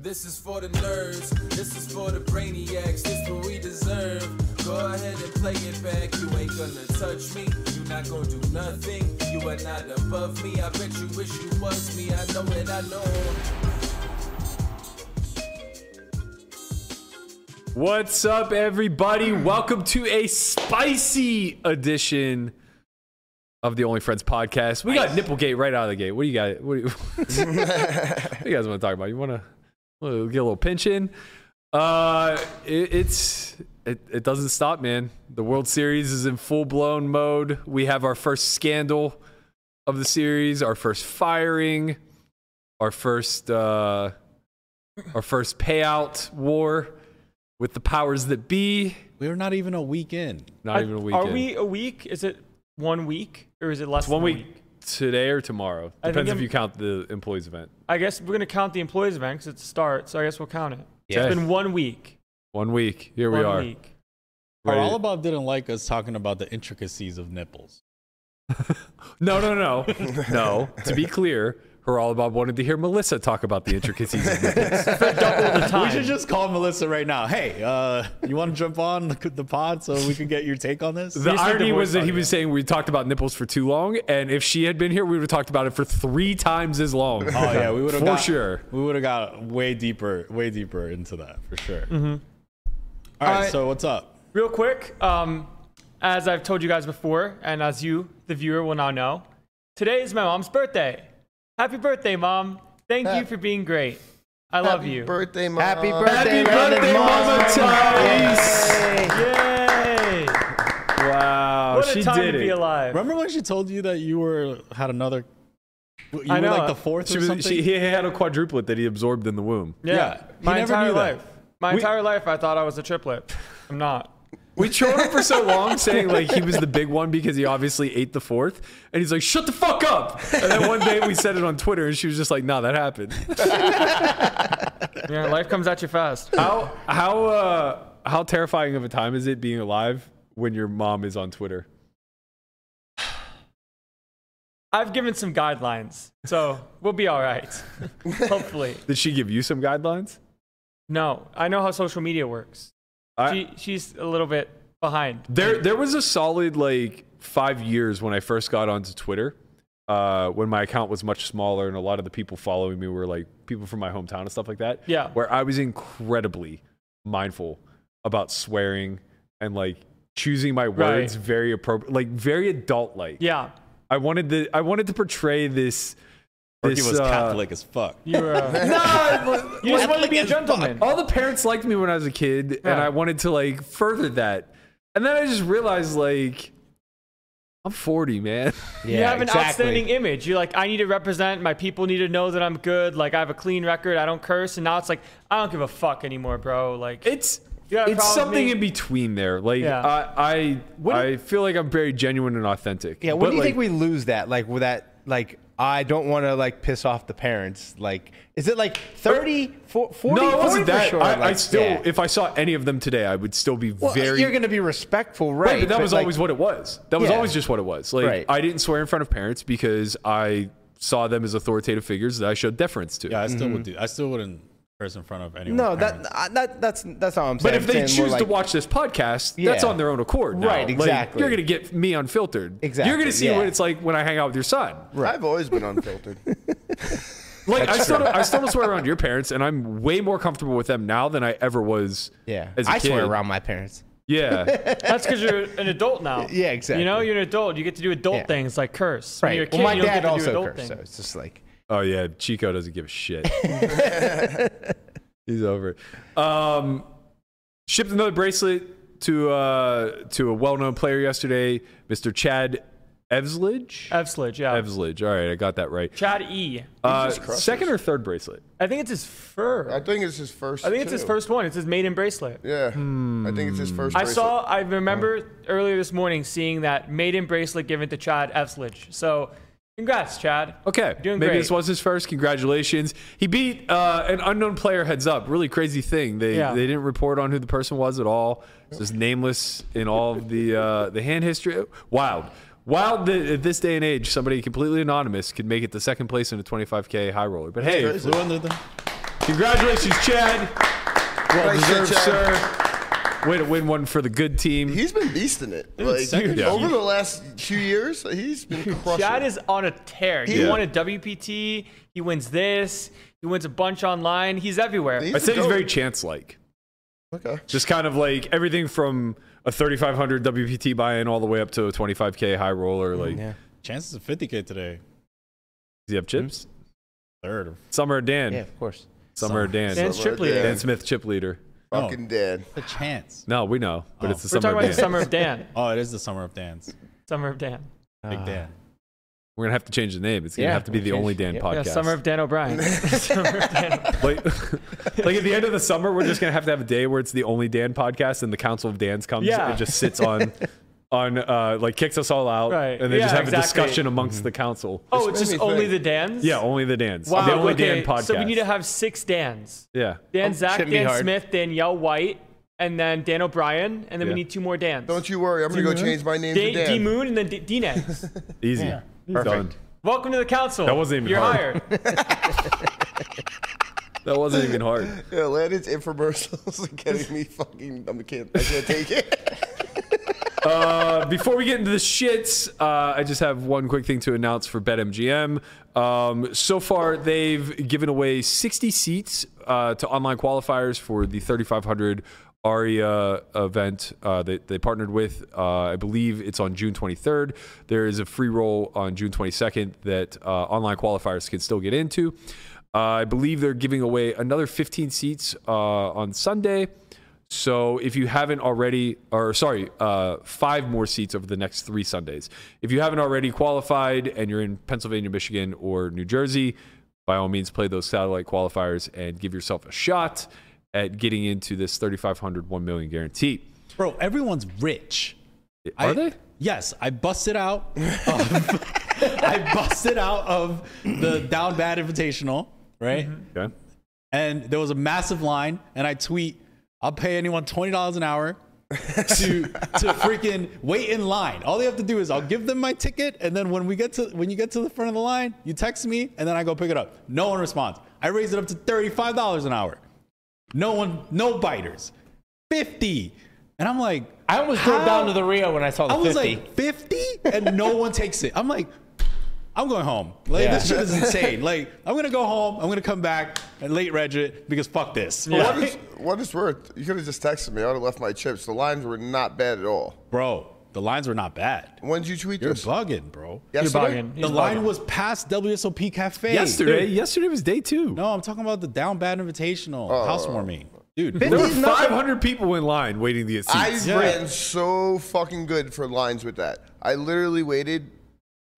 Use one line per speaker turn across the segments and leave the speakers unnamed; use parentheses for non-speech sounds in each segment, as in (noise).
This is for the nerds, this is for the brainiacs, this what we deserve. Go ahead and play it back, you ain't gonna touch me, you not gonna do nothing, you are not above me. I bet you wish you was me, I know it, I know.
What's up, everybody? Welcome to a spicy edition of the Only Friends podcast. We got Nipplegate right out of the gate. What do you got? What do you, (laughs) what do you guys want to talk about? You want to get a little pinch in? Uh, it, it's it, it doesn't stop, man. The World Series is in full blown mode. We have our first scandal of the series, our first firing, our first uh, our first payout war with the powers that be.
We're not even a week in.
Not
I-
even a week.
Are
weekend.
we a week? Is it one week or is it less?
It's one
than a
week today or tomorrow. Depends if you count the employees event.
I guess we're gonna count the employees event because it's a start, so I guess we'll count it.
Yeah.
It's been one week.
One week. Here
one
we are.
week.
Ready-
Haralabob didn't like us talking about the intricacies of nipples. (laughs)
No, no, no, (laughs) no. To be clear, Haralabob wanted to hear Melissa talk about the intricacies of nipples.
Double the (laughs) time.
We should just call Melissa right now. Hey, uh, you want to jump on the, the pod so we can get your take on this?
The irony
the
was that he
audio.
was saying we talked about nipples for too long, and if she had been here, we would have talked about it for three times as long.
Oh yeah, we would have
For
got,
sure.
We would have got way deeper, way deeper into that for sure.
Mm-hmm.
All right,
Alright.
so what's up?
Real quick, um, as I've told you guys before, and as you, the viewer, will now know, today is my mom's birthday. Happy birthday, mom! Thank you for being great. I love you.
Happy
you.
birthday, mom.
Happy
Happy
birthday,
birthday, Mama Tice!
Yay!
Wow,
What a
she
time
did
to be alive.
Remember when she told you that you were had another? You
I
were
know.
like the fourth
She
or
was,
something.
she, he had a quadruplet that he absorbed in the womb.
Yeah,
Yeah, he
my
never
entire
knew that.
life. My
We-
entire life, I thought I was a triplet. I'm not.
We trolled him for so long, saying like he was the big one because he obviously ate the fourth, and he's like, "Shut the fuck up!" And then one day we said it on Twitter, and she was just like, "Nah, that happened."
Yeah, life comes at you fast.
How how uh, how terrifying of a time is it being alive when your mom is on Twitter?
I've given some guidelines, so we'll be all right. (laughs) Hopefully.
Did she give you some guidelines?
No, I know how social media works.
I,
She, she's a little bit behind.
there there was a solid like five years when I first got onto Twitter. Uh, when my account was much smaller and a lot of the people following me were like people from my hometown and stuff like that.
Yeah.
where I was incredibly mindful about swearing and like choosing my words
Right.
very appropriate, like very adult like.
Yeah.
I wanted to I wanted to portray this.
Ricky
this,
was
uh,
Catholic as fuck. (laughs)
You were. Uh, (laughs)
Nah,
you just wanted to be a gentleman.
all the parents liked me when I was a kid, and I wanted to like further that. And then I just realized like I'm 40, man. (laughs)
you have an outstanding image. You're like, I need to represent. My people need to know that I'm good. Like, I have a clean record. I don't curse. And now it's like, I don't give a fuck anymore, bro. Like,
It's
You got a
it's something in between there. Like
Yeah.
I I, I feel like I'm very genuine and authentic.
Yeah, when
But,
do you
like,
think we lose that? Like with that, like I don't want to like piss off the parents. Like, is it like 30, 40, 40
No, it wasn't
for
that.
sure,
I, I still,
yeah.
if I saw any of them today, I would still be
well,
very.
you're going to be respectful, right?
Right, but that was
like,
always what it was. That was
Yeah.
always just what it was. Like
Right.
I didn't swear in front of parents because I saw them as authoritative figures that I showed deference to.
Yeah, I still would mm-hmm. do. I still wouldn't curse in front of anyone.
No, that, uh, that that's that's all I'm saying.
But if
I'm
they
saying
choose
more
to watch this podcast, that's on their own accord. now.
Right,
Like,
exactly.
you're going to get me unfiltered.
Exactly,
You're going to see
yeah.
what it's like when I hang out with your son. Right.
I've always been unfiltered. (laughs) (laughs)
Like I still, don't, I still don't swear around your parents, and I'm way more comfortable with them now than I ever was.
yeah,
as a
I swear around my parents.
Yeah, (laughs)
that's because you're an adult now.
Yeah, exactly.
You know, you're an adult. You get to do adult
Yeah.
things like curse. When
Right.
you're a kid,
well, my
you
dad
get to do
also
adult
cursed, so it's just like
Oh yeah, Chico doesn't give a shit. (laughs) He's over. it. Um, shipped another bracelet to uh, to a well-known player yesterday, Mr. Chad Eveslage.
Eveslage, yeah.
Eveslage. All right, I got that right.
Chad E.
Uh, second or third bracelet?
I think it's his fur.
I think it's his first.
I think it's his
too.
first one. It's his maiden bracelet.
Yeah, I think it's his first.
I
bracelet.
saw. I remember earlier this morning seeing that maiden bracelet given to Chad Eveslage. So, congrats, Chad.
Okay,
Doing
maybe
great.
this was his first. Congratulations. He beat uh, an unknown player heads up. Really crazy thing. They
Yeah.
they didn't report on who the person was at all. It's just nameless in all of the uh, the hand history. Wild. Wild that at this day and age, somebody completely anonymous could make it to second place in a 25k high roller. But hey,
Flew under the.
Congratulations, Chad. Well
Nice shit,
deserved,
Chad.
sir. Way to win one for the good team.
He's been beasting it. Like
second.
Yeah.
over the last few years, he's been crushing.
Chad
it.
is on a tear. He
Yeah.
won a WPT. He wins this. He wins a bunch online. He's everywhere.
He's
I'd say he's very chance-like.
okay.
Just kind of like everything from a 3,500 WPT buy-in all the way up to a 25k high roller. Mm, like,
Yeah.
Chances of 50k today.
does he have chips?
Third.
Summer Dan?
Yeah, of course.
Summer or Dan?
Dan's
Summer
chip leader.
Dan.
Dan Smith, chip leader.
Fucking dead.
The chance.
No, we know, but
Oh.
it's the
We're
summer
talking
of
about
Dan.
the summer of Dan. (laughs)
Oh, it is the summer of dance.
Summer of Dan.
Big
Ah.
Dan.
We're gonna have to change the name. It's gonna
Yeah,
have to be the
we'll
only Dan
yeah.
podcast.
Yeah, summer of Dan O'Brien. (laughs) summer of Dan.
like, (laughs) like at the end of the summer, we're just gonna have to have a day where it's the only Dan podcast, and the Council of Dan's comes
Yeah.
and just sits on, on uh, like kicks us all out,
Right.
and they just
Yeah,
have a discussion amongst the council.
Oh, it's
made
just only the Dans?
Yeah, only the Dan's.
Wow.
the only
okay.
Dan podcast.
So we need to have six Dans.
yeah.
Dan Zach, Dan. Smith, Danielle White, and then Dan O'Brien, and then
Yeah.
we need two more Dans.
Don't you worry. I'm gonna go change my name to
D,
Dan.
D Moon and then D, D Nance. (laughs)
Easy. Done.
Welcome to the council.
That wasn't even hard.
You're
hard.
hired. (laughs) (laughs)
That wasn't even hard.
Yeah, Landon's infomercials are getting me fucking. I'm can't. I can't take it.
Uh, before we get into the shits, uh, I just have one quick thing to announce for BetMGM. Um, so far, they've given away 60 seats uh, to online qualifiers for the 3500 ARIA event uh, that they partnered with. Uh, I believe it's on June 23rd. There is a free roll on June 22nd that uh, online qualifiers can still get into. Uh, I believe they're giving away another 15 seats uh, on Sunday. So if you haven't already, or sorry, uh, five more seats over the next three Sundays. If you haven't already qualified and you're in Pennsylvania, Michigan, or New Jersey, by all means, play those satellite qualifiers and give yourself a shot at getting into this 3,500 1 million guarantee.
Bro, everyone's rich.
Are
I-
they?
Yes, I busted out. Of, (laughs) I busted out of the Down Bad Invitational, right?
Okay.
And there was a massive line, and I tweet, "I'll pay anyone twenty dollars an hour to to freaking wait in line. All they have to do is I'll give them my ticket, and then when we get to when you get to the front of the line, you text me, and then I go pick it up. No one responds. I raise it up to thirty five dollars an hour. No one, no biters. Fifty, and I'm like,
I almost drove down to the Rio when I saw the
I was
50.
like 50 and no one takes it. I'm like, I'm going home. Like
Yeah.
this shit is (laughs) insane. Like I'm gonna go home. I'm gonna come back and late reg it because fuck this.
What is what is worth? You could have just texted me. I would have left my chips. The lines were not bad at all.
Bro, the lines were not bad.
When did you tweet
You're
this?
bugging, bro.
You're
Yesterday?
bugging.
The
He's
line was past WSOP Cafe.
Yesterday,
Dude,
yesterday was day two.
No, I'm talking about the down bad invitational oh. housewarming. Dude,
There were 500 people in line waiting to get seats.
I
Yeah.
ran so fucking good for lines with that. I literally waited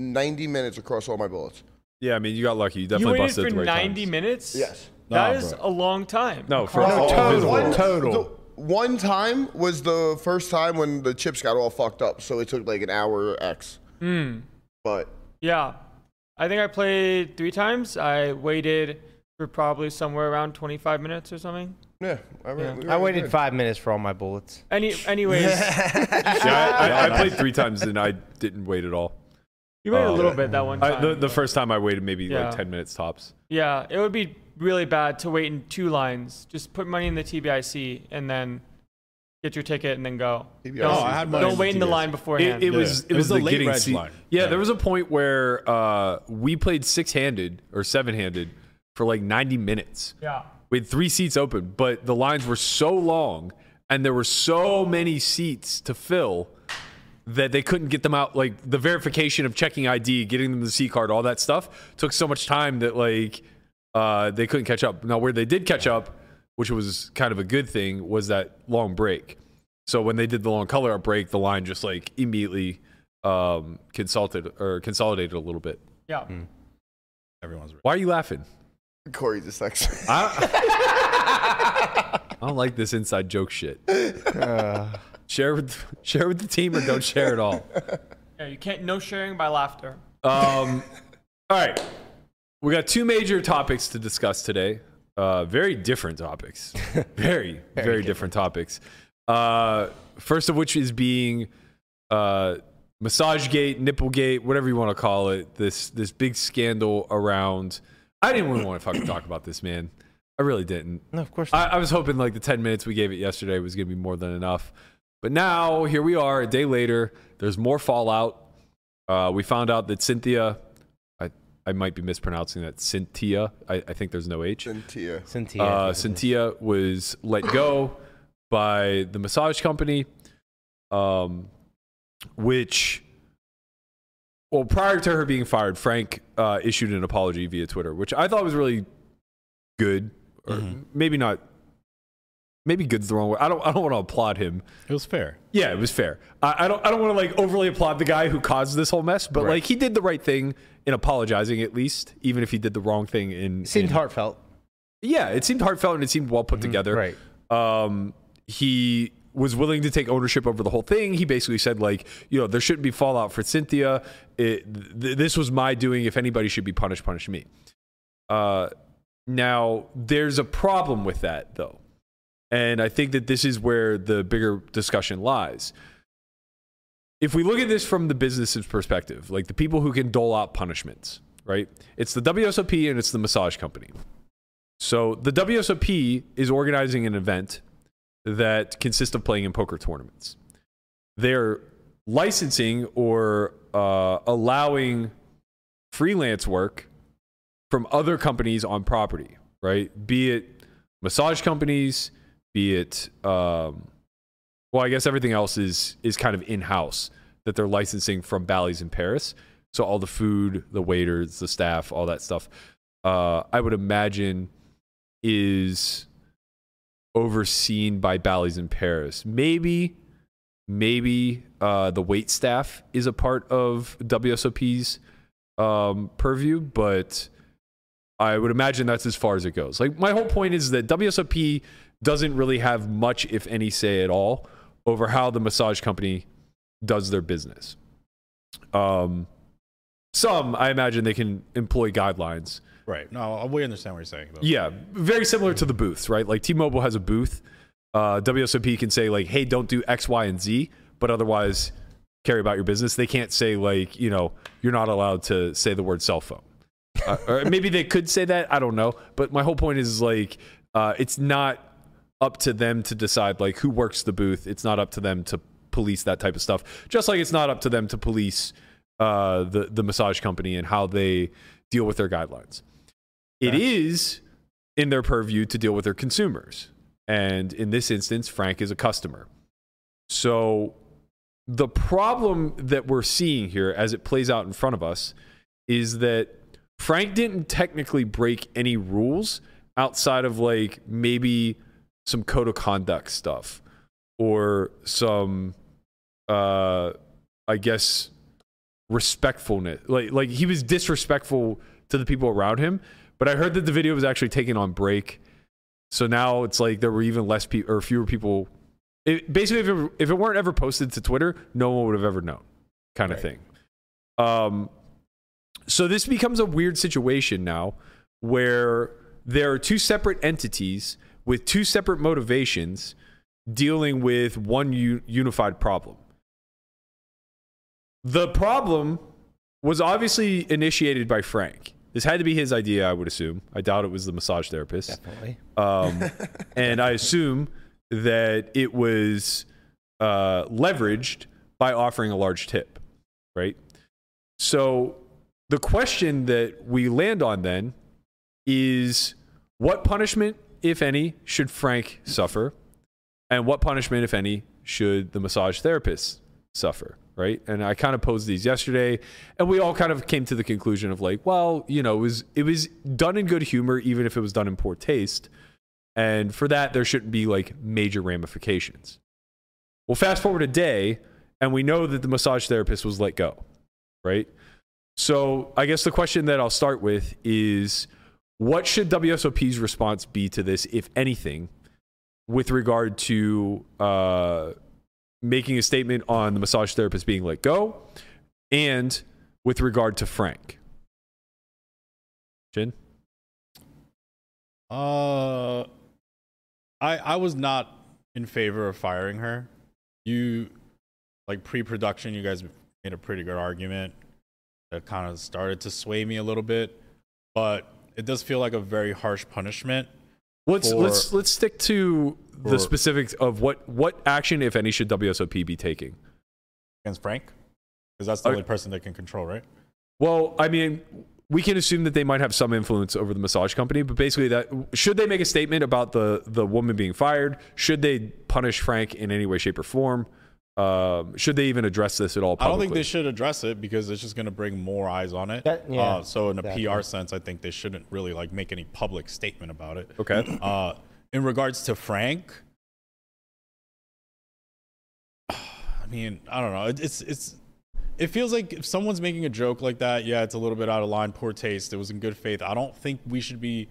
90 minutes across all my bullets.
yeah, I mean, you got lucky. You
You
definitely
waited
busted
for
the right
90
times.
minutes?
Yes.
That
Nah,
is
bro.
a long time.
No, for
No,
all
total.
visible.
one,
total.
the- one time was the first time when the chips got all fucked up, so it took like an hour X. Hmm. But
Yeah. I think I played three times. I waited for probably somewhere around 25 minutes or something.
yeah, I, ran, we
I waited
good.
five minutes for all my bullets.
Any, anyways, (laughs)
Yeah, I, I, I (laughs) played three times and I didn't wait at all.
You waited
Oh.
a little bit that one time.
I, the, the first time I waited maybe
Yeah.
like 10 minutes tops.
Yeah, it would be really bad to wait in two lines. Just put money in the TBIC and then get your ticket and then go.
TBIC
Don't,
Oh, I had money
don't wait in the
TBIC.
line beforehand.
It, it was
Yeah.
it was,
the
the,
late
getting seat.
line.
Yeah,
Yeah.
there was a point where uh, we played six handed or seven handed for like 90 minutes.
yeah.
We had three seats open, but the lines were so long and there were so many seats to fill that they couldn't get them out. Like the verification of checking ID, getting them the C card, all that stuff took so much time that like uh, they couldn't catch up. Now, where they did catch up, which was kind of a good thing, was that long break. So when they did the long color out break, the line just like immediately um, consulted or consolidated a little bit.
Yeah.
everyone's rich.
Why are you laughing?
Corey just texted me.
I, I (laughs) don't like this inside joke shit. (laughs) share with (laughs) share with the team or don't share at all. (laughs)
Yeah, you can't, no sharing by laughter.
Um, all right, we got two major topics to discuss today. Uh, very different topics. (laughs) Very very, different. topics. Uh, first of which is being uh, Massagegate, Nipplegate, whatever you want to call it. This this big scandal around. I didn't really want to fucking talk about this, man. I really didn't.
No, of course.
I, I was hoping like the 10 minutes we gave it yesterday was going to be more than enough. But now here we are, a day later. There's more fallout. Uh, we found out that Cynthia, I, I might be mispronouncing that, Cynthia. I, I think there's no H.
Cynthia.
Cynthia.
Uh, Cynthia was let go (coughs) by the massage company, um, which, well, prior to her being fired, Frank uh, issued an apology via Twitter, which I thought was really good, or maybe not. Maybe good's the wrong word. I don't. I don't want to applaud him.
It was fair.
Yeah, it was fair. I, I don't. I don't want to like overly applaud the guy who caused this whole mess, but
Right.
like he did the right thing in apologizing, at least, even if he did the wrong thing in.
seemed
in-
heartfelt.
yeah, it seemed heartfelt and it seemed well put together.
right.
Um, he was willing to take ownership over the whole thing. He basically said, like, you know, there shouldn't be fallout for Cynthia. It, th- this was my doing. If anybody should be punished, punish me. Uh, now, there's a problem with that, though. And I think that this is where the bigger discussion lies. If we look at this from the business's perspective, like the people who can dole out punishments, right? It's the WSOP and it's the massage company. So the WSOP is organizing an event that consists of playing in poker tournaments. They're licensing or uh, allowing freelance work from other companies on property, right? Be it massage companies, be it um, well, I guess everything else is is kind of in house that they're licensing from Bally's in Paris. So all the food, the waiters, the staff, all that stuff, uh, I would imagine is overseen by Bally's in Paris. Maybe, maybe uh, the wait staff is a part of WSOP's um, purview, but I would imagine that's as far as it goes. Like my whole point is that WSOP doesn't really have much, if any, say at all over how the massage company does their business. Um, some, I imagine, they can employ guidelines.
Right. No, we understand what you're saying. Though.
Yeah, very similar to the booths, right? Like T-Mobile has a booth. Uh, WSOP can say like, "Hey, don't do X, Y, and Z," but otherwise carry about your business. They can't say like, you know, you're not allowed to say the word cell phone. Uh, or maybe they could say that. I don't know. But my whole point is like, uh, it's not up to them to decide like who works the booth. It's not up to them to police that type of stuff. Just like it's not up to them to police uh, the the massage company and how they deal with their guidelines. It is in their purview to deal with their consumers. And in this instance, Frank is a customer. So the problem that we're seeing here as it plays out in front of us is that Frank didn't technically break any rules outside of like maybe some code of conduct stuff or some uh I guess respectfulness. Like like he was disrespectful to the people around him, but I heard that the video was actually taken on break. So now it's like there were even less people or fewer people. It, basically, if it, if it weren't ever posted to Twitter, no one would have ever known, kind of thing. Um, so this becomes a weird situation now, where there are two separate entities with two separate motivations dealing with one u- unified problem. The problem was obviously initiated by Frank. This had to be his idea, I would assume. I doubt it was the massage therapist.
Definitely.
Um, (laughs) and I assume that it was uh, leveraged by offering a large tip, right? So the question that we land on then is what punishment, if any, should Frank suffer? And what punishment, if any, should the massage therapist suffer? Right. And I kind of posed these yesterday, and we all kind of came to the conclusion of like, well, you know, it was it was done in good humor, even if it was done in poor taste. And for that, there shouldn't be like major ramifications. Well, fast forward a day, and we know that the massage therapist was let go, right? So I guess the question that I'll start with is what should WSOP's response be to this, if anything, with regard to uh, making a statement on the massage therapist being let go and with regard to Frank? Jin?
Uh, I I was not in favor of firing her. You, like pre-production, you guys made a pretty good argument that kind of started to sway me a little bit, but it does feel like a very harsh punishment
Let's
for-
let's let's stick to the
for-
specifics of what what action, if any, should WSOP be taking.
against Frank? Because that's the
Uh,
only person they can control, right?
Well, I mean, we can assume that they might have some influence over the massage company, but basically, that should they make a statement about the the woman being fired? Should they punish Frank in any way, shape, or form? Um, should they even address this at all?
I don't think they should address it because it's just going to bring more eyes on it.
That- yeah,
uh, so in a
exactly.
PR sense, I think they shouldn't really like make any public statement about it.
Okay. (clears throat)
Uh, in regards to Frank, (sighs) I mean, I don't know. It, it's it's it feels like if someone's making a joke like that, yeah, it's a little bit out of line, poor taste. It was in good faith. I don't think we should be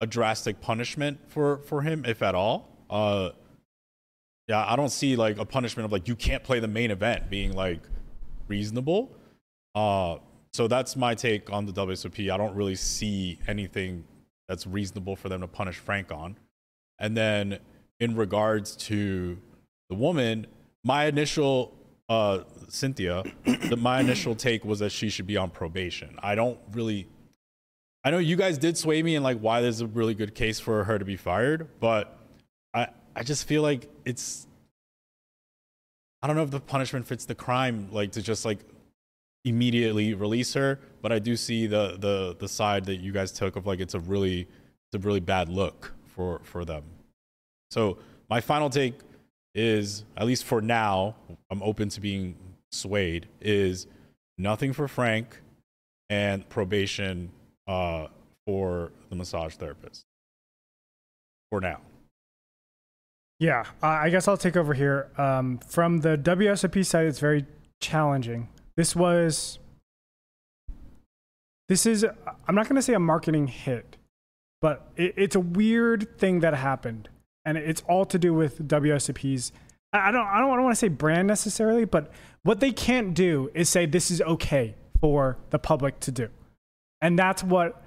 a drastic punishment for for him, if at all. Yeah, I don't see like a punishment of like you can't play the main event being like reasonable. Uh, so that's my take on the WSOP. I don't really see anything that's reasonable for them to punish Frank on. And then in regards to the woman, my initial uh Cynthia, (coughs) the, my initial take was that she should be on probation. I don't really I know you guys did sway me in like why there's a really good case for her to be fired, but I just feel like it's I don't know if the punishment fits the crime like to just like immediately release her, but I do see the the the side that you guys took of like it's a really it's a really bad look for for them. So my final take is at least for now, I'm open to being swayed. Is nothing for Frank and probation uh, for the massage therapist for now.
Yeah, I guess I'll take over here. Um, from the WSOP side, it's very challenging. This was, this is, I'm not going to say a marketing hit, but it, it's a weird thing that happened, and it's all to do with WSOP's. I don't, I don't want to say brand necessarily, but what they can't do is say this is okay for the public to do, and that's what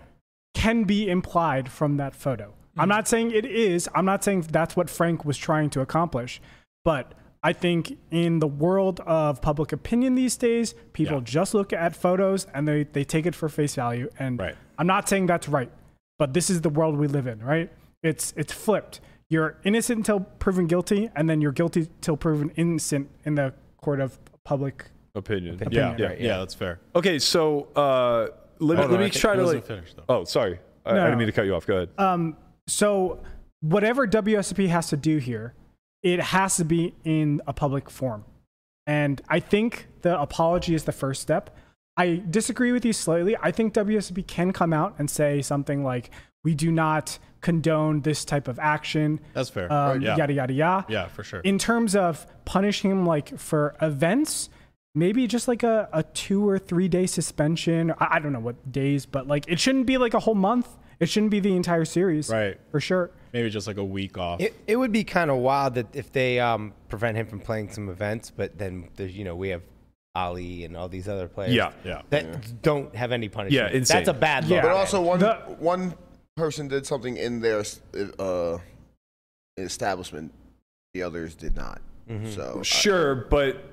can be implied from that photo. I'm not saying it is. I'm not saying that's what Frank was trying to accomplish. But I think in the world of public opinion these days, people
Yeah.
just look at photos and they, they take it for face value. And
Right.
I'm not saying that's right, but this is the world we live in, right? It's it's flipped. You're innocent until proven guilty, and then you're guilty till proven innocent in the court of public.
Opinion.
Yeah,
Opinion,
yeah,
right,
yeah, that's fair.
Okay, so uh, let,
Oh,
let
no,
me
I
try to like.
finished.
Oh, sorry. I, I didn't mean to cut you off. Go ahead.
Um, so whatever WSP has to do here, it has to be in a public form. And I think the apology is the first step. I disagree with you slightly. I think WSP can come out and say something like, we do not condone this type of action,
That's fair.
um,
yeah.
yada, yada, yada.
yeah, for sure.
In terms of punishing him like for events, maybe just like a, a two or three day suspension. I, I don't know what days, but like it shouldn't be like a whole month. It shouldn't be the entire series.
Right.
For sure.
Maybe just like a week off.
It, it would be kind of wild that if they um, prevent him from playing some events, but then there's you know we have Ali and all these other players.
Yeah.
Yeah.
That don't have any punishment.
Yeah, insane.
That's a bad look.
Yeah.
But also one
The-
one person did something in their uh, establishment, the others did not.
Mm-hmm.
So I-
Sure, but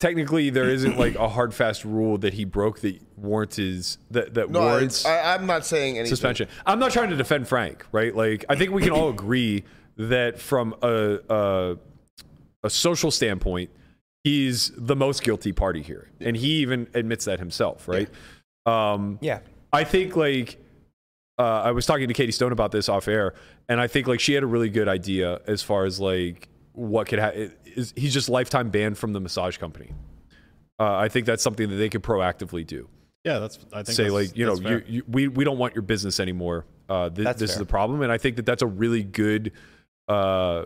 technically there isn't like a hard fast rule that he broke that warrants his that that
no,
warrants
I, I, I'm not saying anything.
suspension. I'm not trying to defend Frank, right? Like I think we can all agree that from a a, a social standpoint, he's the most guilty party here, and he even admits that himself, right? Um,
yeah.
I think like uh, I was talking to Katie Stone about this off air, and I think like she had a really good idea as far as like what could happen. He's just lifetime banned from the massage company. Uh, I think that's something that they could proactively do.
Yeah, that's. I think
Say
that's-
like you know you, you, we we don't want your business anymore. Uh, thi-
That's
this is the problem, and I think that that's a really good uh,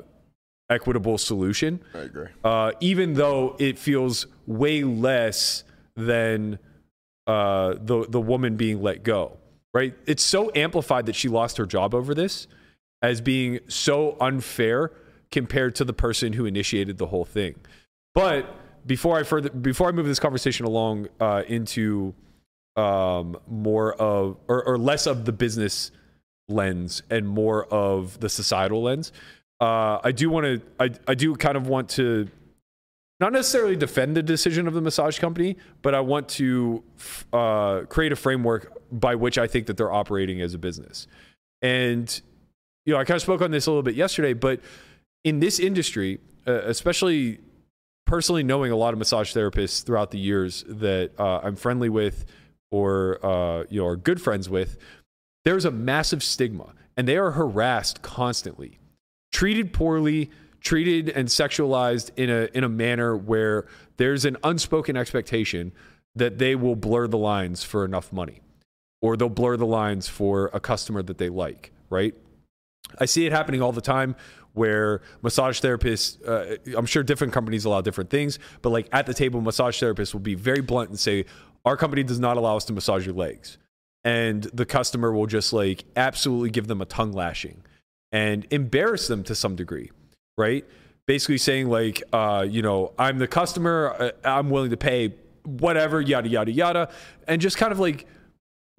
equitable solution
I agree.
uh, even though it feels way less than uh, the the woman being let go. Right? It's so amplified that she lost her job over this as being so unfair compared to the person who initiated the whole thing. But before I further before I move this conversation along uh, into um, more of or, or less of the business lens and more of the societal lens. Uh, I do want to, I, I do kind of want to not necessarily defend the decision of the massage company, but I want to uh, create a framework by which I think that they're operating as a business. And you know, I kind of spoke on this a little bit yesterday, but in this industry, uh, especially personally knowing a lot of massage therapists throughout the years that uh, I'm friendly with or uh, you know are good friends with, there's a massive stigma, and they are harassed constantly, treated poorly, treated and sexualized in a in a manner where there's an unspoken expectation that they will blur the lines for enough money, or they'll blur the lines for a customer that they like, right? I see it happening all the time where massage therapists, uh, I'm sure different companies allow different things, but like at the table, massage therapists will be very blunt and say, Our company does not allow us to massage your legs. And the customer will just like absolutely give them a tongue lashing and embarrass them to some degree, right? Basically saying, like, uh, you know, I'm the customer, uh, I'm willing to pay whatever, yada, yada, yada. And just kind of like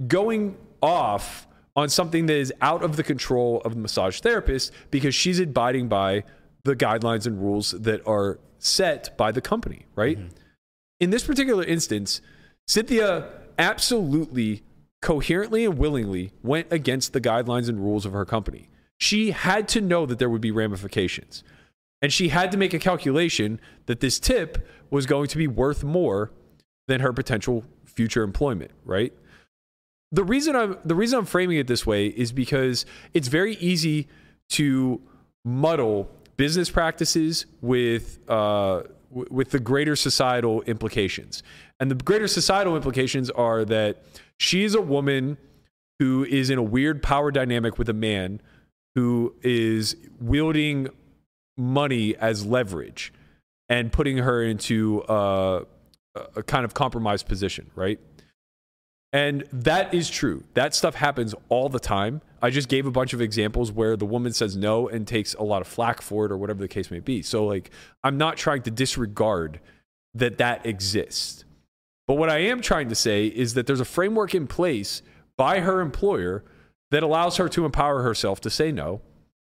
going off on something that is out of the control of the massage therapist because she's abiding by the guidelines and rules that are set by the company, right? In this particular instance, Cynthia absolutely coherently and willingly went against the guidelines and rules of her company. She had to know that there would be ramifications. And she had to make a calculation that this tip was going to be worth more than her potential future employment, right? the reason I'm the reason I'm framing it this way is because it's very easy to muddle business practices with uh, w- with the greater societal implications, and the greater societal implications are that she is a woman who is in a weird power dynamic with a man who is wielding money as leverage and putting her into a, a kind of compromised position, right? And that is true. That stuff happens all the time. I just gave a bunch of examples where the woman says no and takes a lot of flack for it or whatever the case may be. So, like, I'm not trying to disregard that that exists. But what I am trying to say is that there's a framework in place by her employer that allows her to empower herself to say no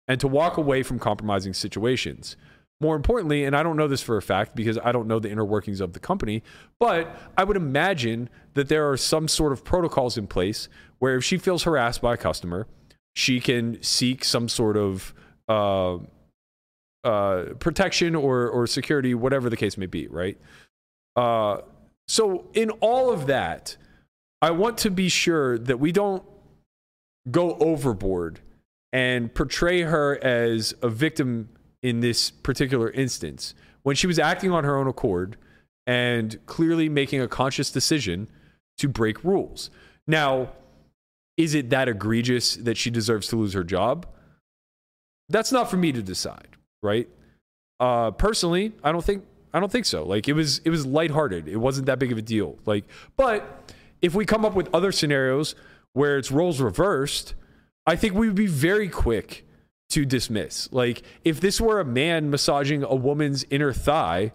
and to walk away from compromising situations. More importantly, and I don't know this for a fact because I don't know the inner workings of the company, but I would imagine that there are some sort of protocols in place where if she feels harassed by a customer, she can seek some sort of uh, uh, protection or, or security, whatever the case may be, right? Uh, so, in all of that, I want to be sure that we don't go overboard and portray her as a victim in this particular instance when she was acting on her own accord and clearly making a conscious decision to break rules. Now, is it that egregious that she deserves to lose her job? That's not for me to decide, right? Uh, personally, I don't think I don't think so. Like it was it was lighthearted. It wasn't that big of a deal. Like, but if we come up with other scenarios where it's roles reversed, I think we would be very quick to dismiss. Like if this were a man massaging a woman's inner thigh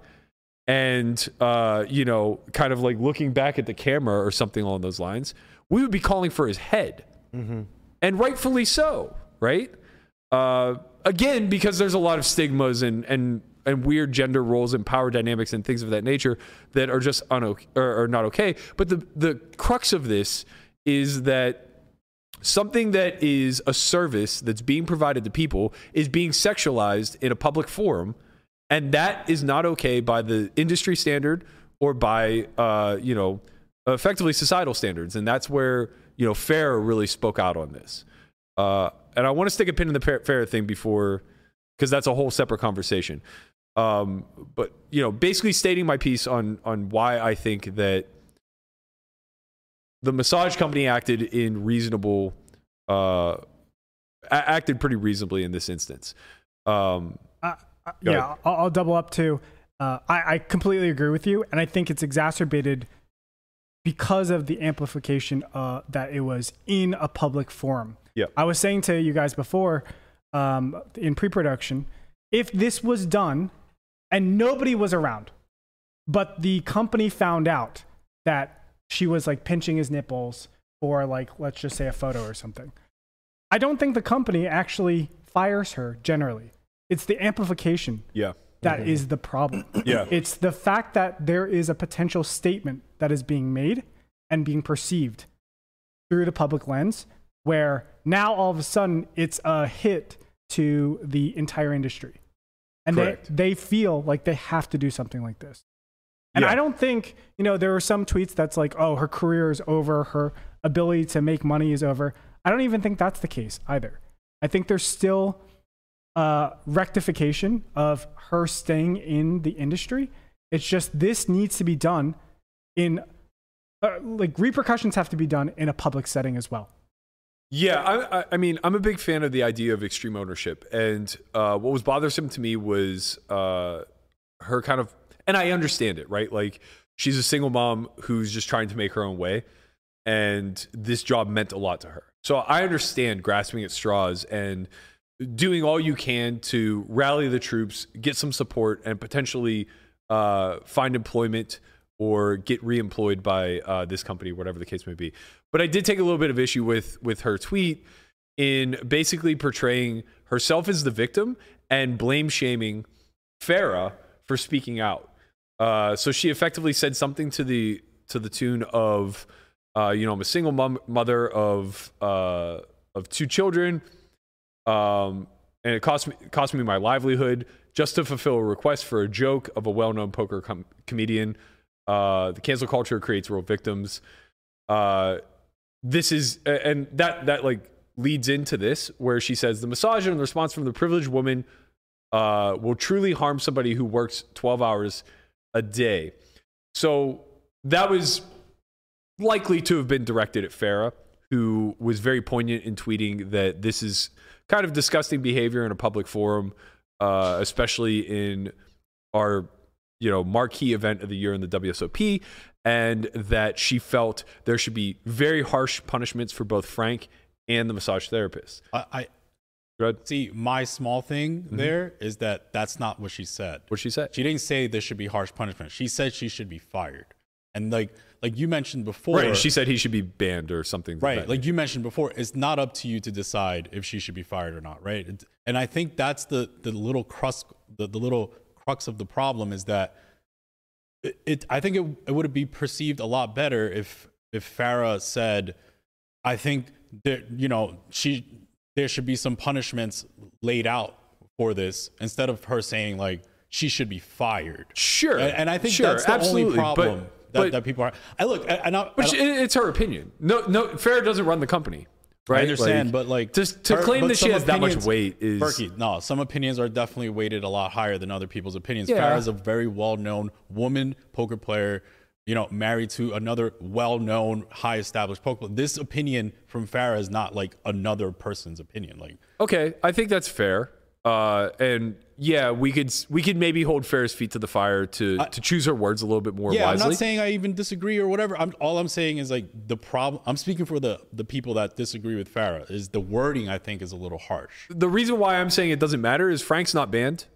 and uh, you know, kind of like looking back at the camera or something along those lines, we would be calling for his head. And rightfully so, right? Uh, again, because there's a lot of stigmas and and and weird gender roles and power dynamics and things of that nature that are just uno- or, or not okay. But the the crux of this is that something that is a service that's being provided to people is being sexualized in a public forum, and that is not okay by the industry standard or by uh, you know effectively societal standards, and that's where you know Farah really spoke out on this. Uh, and I want to stick a pin in the Farah thing before, because that's a whole separate conversation. Um, but you know, basically stating my piece on on why I think that the massage company acted in reasonable uh acted pretty reasonably in this instance um
Uh, uh, yeah. I'll, I'll double up too. Uh, I, I completely agree with you, and I think it's exacerbated because of the amplification uh, that it was in a public forum.
Yeah.
I was saying to you guys before um, in pre-production, if this was done and nobody was around, but the company found out that she was like pinching his nipples or like let's just say a photo or something. I don't think the company actually fires her generally. It's the amplification
yeah
that mm-hmm. is the problem. (clears throat)
Yeah.
It's the fact that there is a potential statement that is being made and being perceived through the public lens where now all of a sudden it's a hit to the entire industry. And they,
Correct.
they feel like they have to do something like this. And
Yeah.
I don't think, you know, there are some tweets that's like, oh, her career is over, her ability to make money is over. I don't even think that's the case either. I think there's still uh, rectification of her staying in the industry. It's just this needs to be done in, uh, like, repercussions have to be done in a public setting as well.
Yeah, I, I, mean, I'm a big fan of the idea of extreme ownership, and uh, what was bothersome to me was uh, her kind of, and I understand it, right? Like she's a single mom who's just trying to make her own way, and this job meant a lot to her. So I understand grasping at straws and doing all you can to rally the troops, get some support, and potentially uh, find employment or get reemployed by uh, this company, whatever the case may be. But I did take a little bit of issue with with her tweet in basically portraying herself as the victim and blame shaming Farah for speaking out. Uh, so she effectively said something to the to the tune of, uh, you know, I'm a single mom, mother of uh, of two children, um, and it cost me cost me my livelihood just to fulfill a request for a joke of a well-known poker com- comedian. Uh, the cancel culture creates real victims. This is and that that like leads into this where she says the massage and the response from the privileged woman uh, will truly harm somebody who works 12 hours a day. So that was likely to have been directed at Farah, who was very poignant in tweeting that this is kind of disgusting behavior in a public forum, uh, especially in our you know marquee event of the year in the WSOP, and that she felt there should be very harsh punishments for both Frank and the massage therapist.
I, I
Good.
see. My small thing mm-hmm. there is that that's not what she said.
What she said?
She didn't say there should be harsh punishment. She said she should be fired. And like like you mentioned before,
Right. She said he should be banned or something.
right
that
like you mentioned before it's not up to you to decide if she should be fired or not right and i think that's the the little crux the, the little crux of the problem is that it, it i think it, it would be perceived a lot better if if farah said i think that you know she there should be some punishments laid out for this instead of her saying like she should be fired
Sure.
and, and i think
Sure,
that's the
absolutely,
only
but-
problem that,
but-
that people are i look and I,
But
I
she- it's her opinion. No, no, Farah doesn't run the company, right?
I understand, but like
just to
her-
claim that she has that much weight is
Berkey, no, some opinions are definitely weighted a lot higher than other people's opinions.
Yeah.
Farah is a very well-known woman poker player, you know, married to another well-known, high-established poker player. This opinion from Farah is not like another person's opinion. Like,
okay. I think that's fair. Uh, and yeah, we could we could maybe hold Farah's feet to the fire to to choose her words a little bit more
yeah,
wisely.
I'm not saying I even disagree or whatever. I'm all I'm saying is like the problem. I'm speaking for the the people that disagree with Farah. Is the wording I think is a little harsh.
the reason why I'm saying it doesn't matter is Frank's not banned.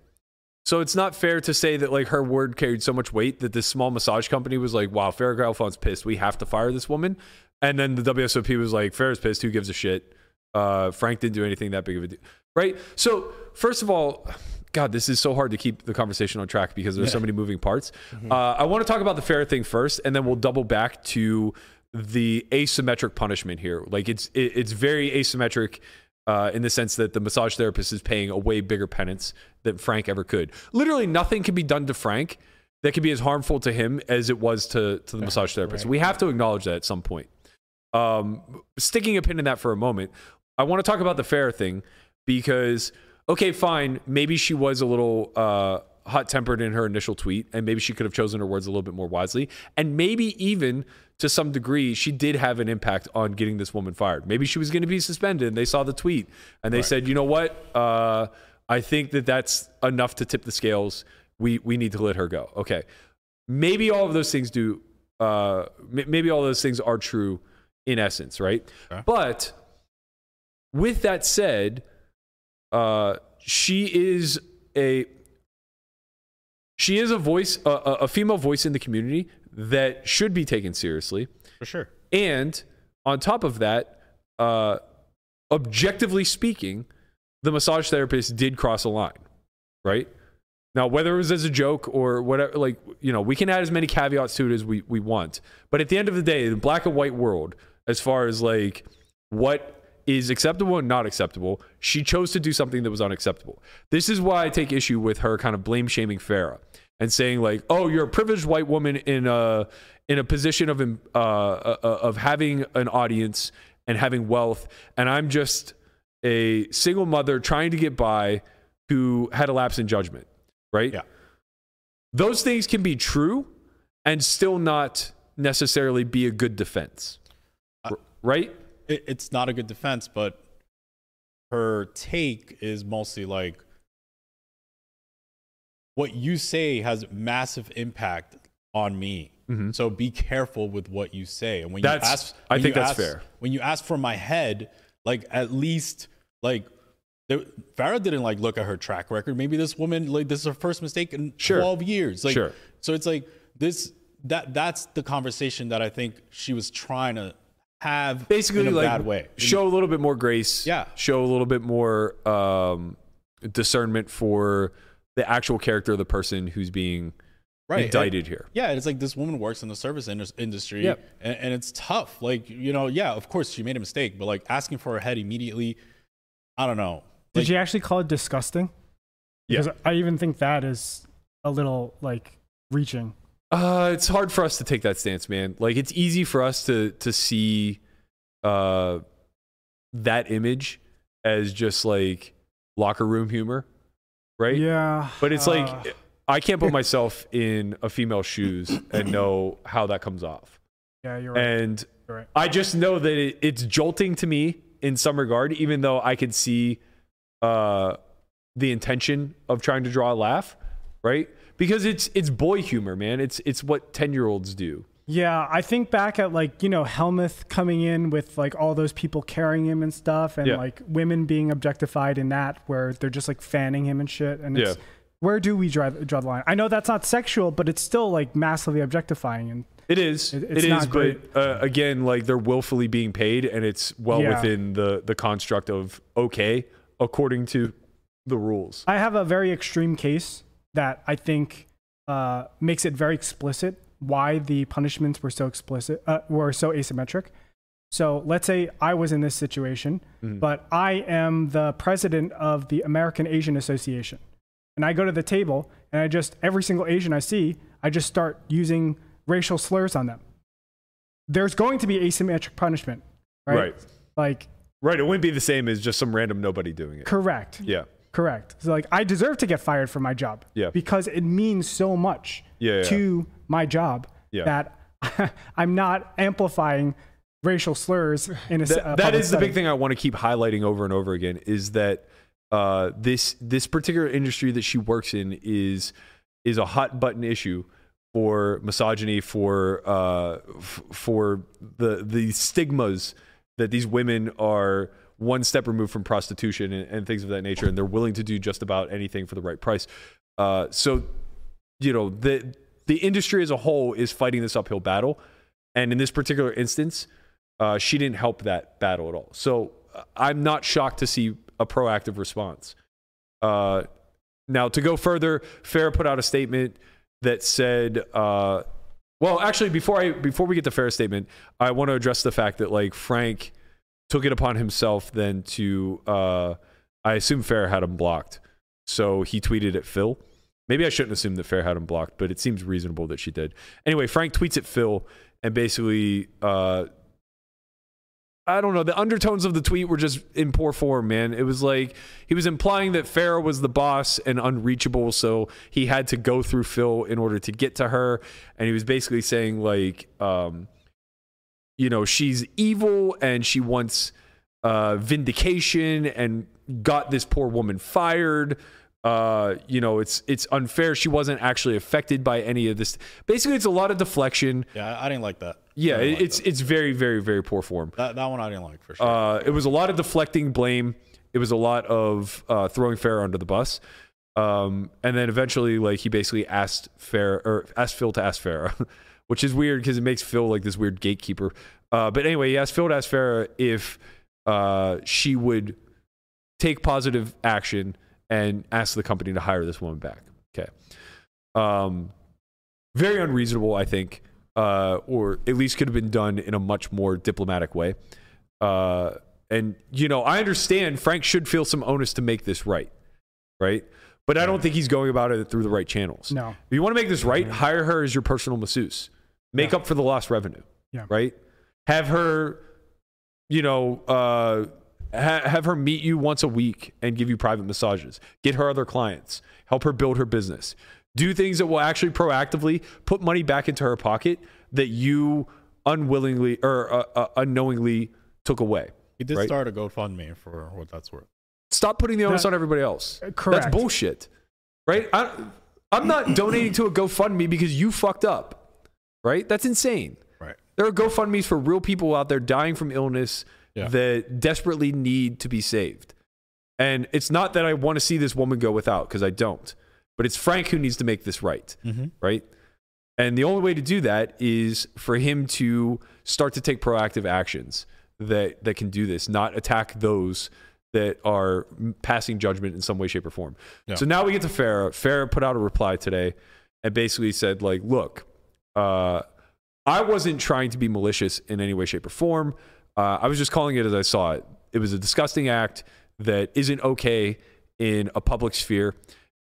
So it's not fair to say that like her word carried so much weight that this small massage company was like, "Wow, Farah Galfond's pissed. We have to fire this woman." And then the WSOP was like, "Farah's pissed. Who gives a shit?" Uh, Frank didn't do anything that big of a deal, right? So first of all, God, this is so hard to keep the conversation on track because there's so many moving parts. Uh, I want to talk about the Farah thing first, and then we'll double back to the asymmetric punishment here. Like it's it, it's very asymmetric uh, in the sense that the massage therapist is paying a way bigger penance than Frank ever could. Literally, nothing can be done to Frank that can be as harmful to him as it was to to the (laughs) massage therapist. We have to acknowledge that at some point. Um, sticking a pin in that for a moment, I want to talk about the Farah thing because okay, fine, maybe she was a little uh, hot tempered in her initial tweet, and maybe she could have chosen her words a little bit more wisely, and maybe even to some degree she did have an impact on getting this woman fired. Maybe she was going to be suspended, and they saw the tweet and they said, you know what, uh, I think that that's enough to tip the scales. We we need to let her go. Okay, maybe all of those things do. Uh, maybe all those things are true in essence, right? But with that said, uh, she is a she is a voice, a, a female voice in the community that should be taken seriously.
For sure.
And on top of that, uh, objectively speaking, the massage therapist did cross a line, right? Now, whether it was as a joke or whatever, like, you know, we can add as many caveats to it as we, we want. But at the end of the day, the black and white world, as far as like what is acceptable and not acceptable. She chose to do something that was unacceptable. This is why I take issue with her kind of blame shaming Farah and saying like, "Oh, you're a privileged white woman in a in a position of uh, uh, of having an audience and having wealth, and I'm just a single mother trying to get by who had a lapse in judgment." Right?
Yeah.
Those things can be true and still not necessarily be a good defense. R- right?
It, it's not a good defense, but her take is mostly like what you say has massive impact on me.
Mm-hmm.
So be careful with what you say. And when
That's-
you ask,
I think that's
ask-
fair.
When you ask for my head, like at least like there, Farah didn't like look at her track record. Maybe this woman like this is her first mistake in
Sure.
twelve years. Like
Sure.
so it's like this that that's the conversation that I think she was trying to have
basically
in a
like
bad way.
show a little bit more grace
Yeah.
show a little bit more um discernment for the actual character of the person who's being
right.
indicted here
Yeah, it's like this woman works in the service industry,
Yep.
and, and it's tough. Like you know, yeah, of course she made a mistake, but like asking for her head immediately, I don't know.
Did
Like,
you actually call it disgusting?
Yeah.
Because I even think that is a little like reaching.
Uh it's hard for us to take that stance man like it's easy for us to to see uh that image as just like locker room humor right
Yeah.
but it's
uh,
like i can't put (laughs) myself in a female's shoes and know how that comes off
yeah, you're right.
and
You're right.
I just know that it, it's jolting to me in some regard, even though I can see uh, the intention of trying to draw a laugh, right? Because it's it's boy humor, man. It's it's what ten year olds do.
Yeah, I think back at like, you know, Helmuth coming in with like all those people carrying him and stuff and
Yeah.
like women being objectified in that where they're just like fanning him and shit. And it's,
Yeah.
where do we draw, draw the line? I know that's not sexual, but it's still like massively objectifying. And
It is.
It-
It
it's not
but uh, again, like they're willfully being paid, and it's well
Yeah.
within the the construct of okay, according to the rules.
I have a very extreme case that I think uh, makes it very explicit why the punishments were so explicit, uh, were so asymmetric. So let's say I was in this situation, but I am the president of the American Asian Association. And I go to the table and I just, every single Asian I see, I just start using racial slurs on them. There's going to be asymmetric punishment, right?
Right.
Like,
Right. It wouldn't be the same as just some random nobody doing it.
correct.
Yeah.
Correct. So like I deserve to get fired from my job.
Yeah.
Because it means so much
Yeah, yeah.
to my job
Yeah.
that (laughs) I'm not amplifying racial slurs in a,
That- that
public
the big thing I want to keep highlighting over and over again is that uh, this this particular industry that she works in is is a hot button issue for misogyny for uh, f- for the the stigmas that these women are one step removed from prostitution and, and things of that nature and they're willing to do just about anything for the right price. Uh, so you know the the industry as a whole is fighting this uphill battle. And in this particular instance uh, she didn't help that battle at all. So uh, i'm not shocked to see a proactive response. Uh, now to go further Farah put out a statement that said uh, well actually before i before we get to Farah's statement i want to address the fact that like frank took it upon himself then to uh, i assume Farah had him blocked so he tweeted at phil Maybe I shouldn't assume that Farah had him blocked, but it seems reasonable that she did. Anyway, Frank tweets at Phil and basically, uh, I don't know, the undertones of the tweet were just in poor form, man. It was like he was implying that Farah was the boss and unreachable, so he had to go through Phil in order to get to her. And he was basically saying, like, um, you know, she's evil and she wants uh, vindication and got this poor woman fired. Uh you know it's it's unfair. She wasn't actually affected by any of this. Basically it's a lot of deflection.
Yeah, I, didn't like that.
yeah
like
it's
that.
it's very very very poor form.
That that one I didn't like for sure.
uh it was a lot of deflecting blame. It was a lot of uh throwing Farah under the bus. Um and then eventually like he basically asked Farah or asked phil to ask Farah, (laughs) which is weird because it makes phil like this weird gatekeeper uh but anyway he asked phil to ask Farah if uh she would take positive action and ask the company to hire this woman back. Okay. Um, very unreasonable, I think, uh, or at least could have been done in a much more diplomatic way. Uh, And you know, I understand Frank should feel some onus to make this right, right? But I don't think he's going about it through the right channels.
No.
If you want to make this right, hire her as your personal masseuse. Make up for the lost revenue.
Yeah.
Right? Have her, you know, uh, ha- have her meet you once a week and give you private massages. Get her other clients. Help her build her business. Do things that will actually proactively put money back into her pocket that you unwillingly or uh, uh, unknowingly took away.
He did
right?
start a GoFundMe for what that's worth.
Stop putting the onus
That-
on everybody else.
correct.
That's bullshit. Right? I, I'm not donating to a GoFundMe because you fucked up. Right? That's insane.
Right.
There are GoFundMe's for real people out there dying from illness
Yeah.
that desperately need to be saved. And it's not that I want to see this woman go without because I don't, but it's Frank who needs to make this right. Mm-hmm. Right. And the only way to do that is for him to start to take proactive actions that, that can do this, not attack those that are passing judgment in some way, shape, or form.
Yeah.
So now we get to Farah. Farah put out a reply today and basically said, like, look, uh, I wasn't trying to be malicious in any way, shape, or form. Uh, I was just calling it as I saw it. It was a disgusting act that isn't okay in a public sphere.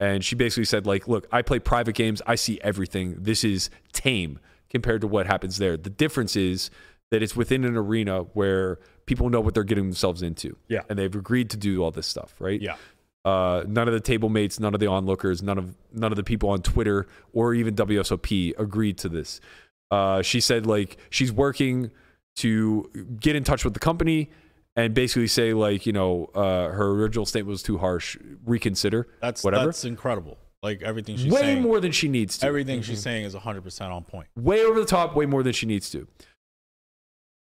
And she basically said, like, look, I play private games. I see everything. This is tame compared to what happens there. The difference is that it's within an arena where people know what they're getting themselves into.
Yeah.
And they've agreed to do all this stuff, right?
Yeah.
Uh, none of the table mates, none of the onlookers, none of none of the people on Twitter or even WSOP agreed to this. Uh, she said like she's working to get in touch with the company and basically say like you know uh, her original statement was too harsh, reconsider.
That's
whatever.
That's incredible. Like everything she's
way
saying.
more than she needs to.
Everything she's saying is 100% on point.
way over the top, way more than she needs to.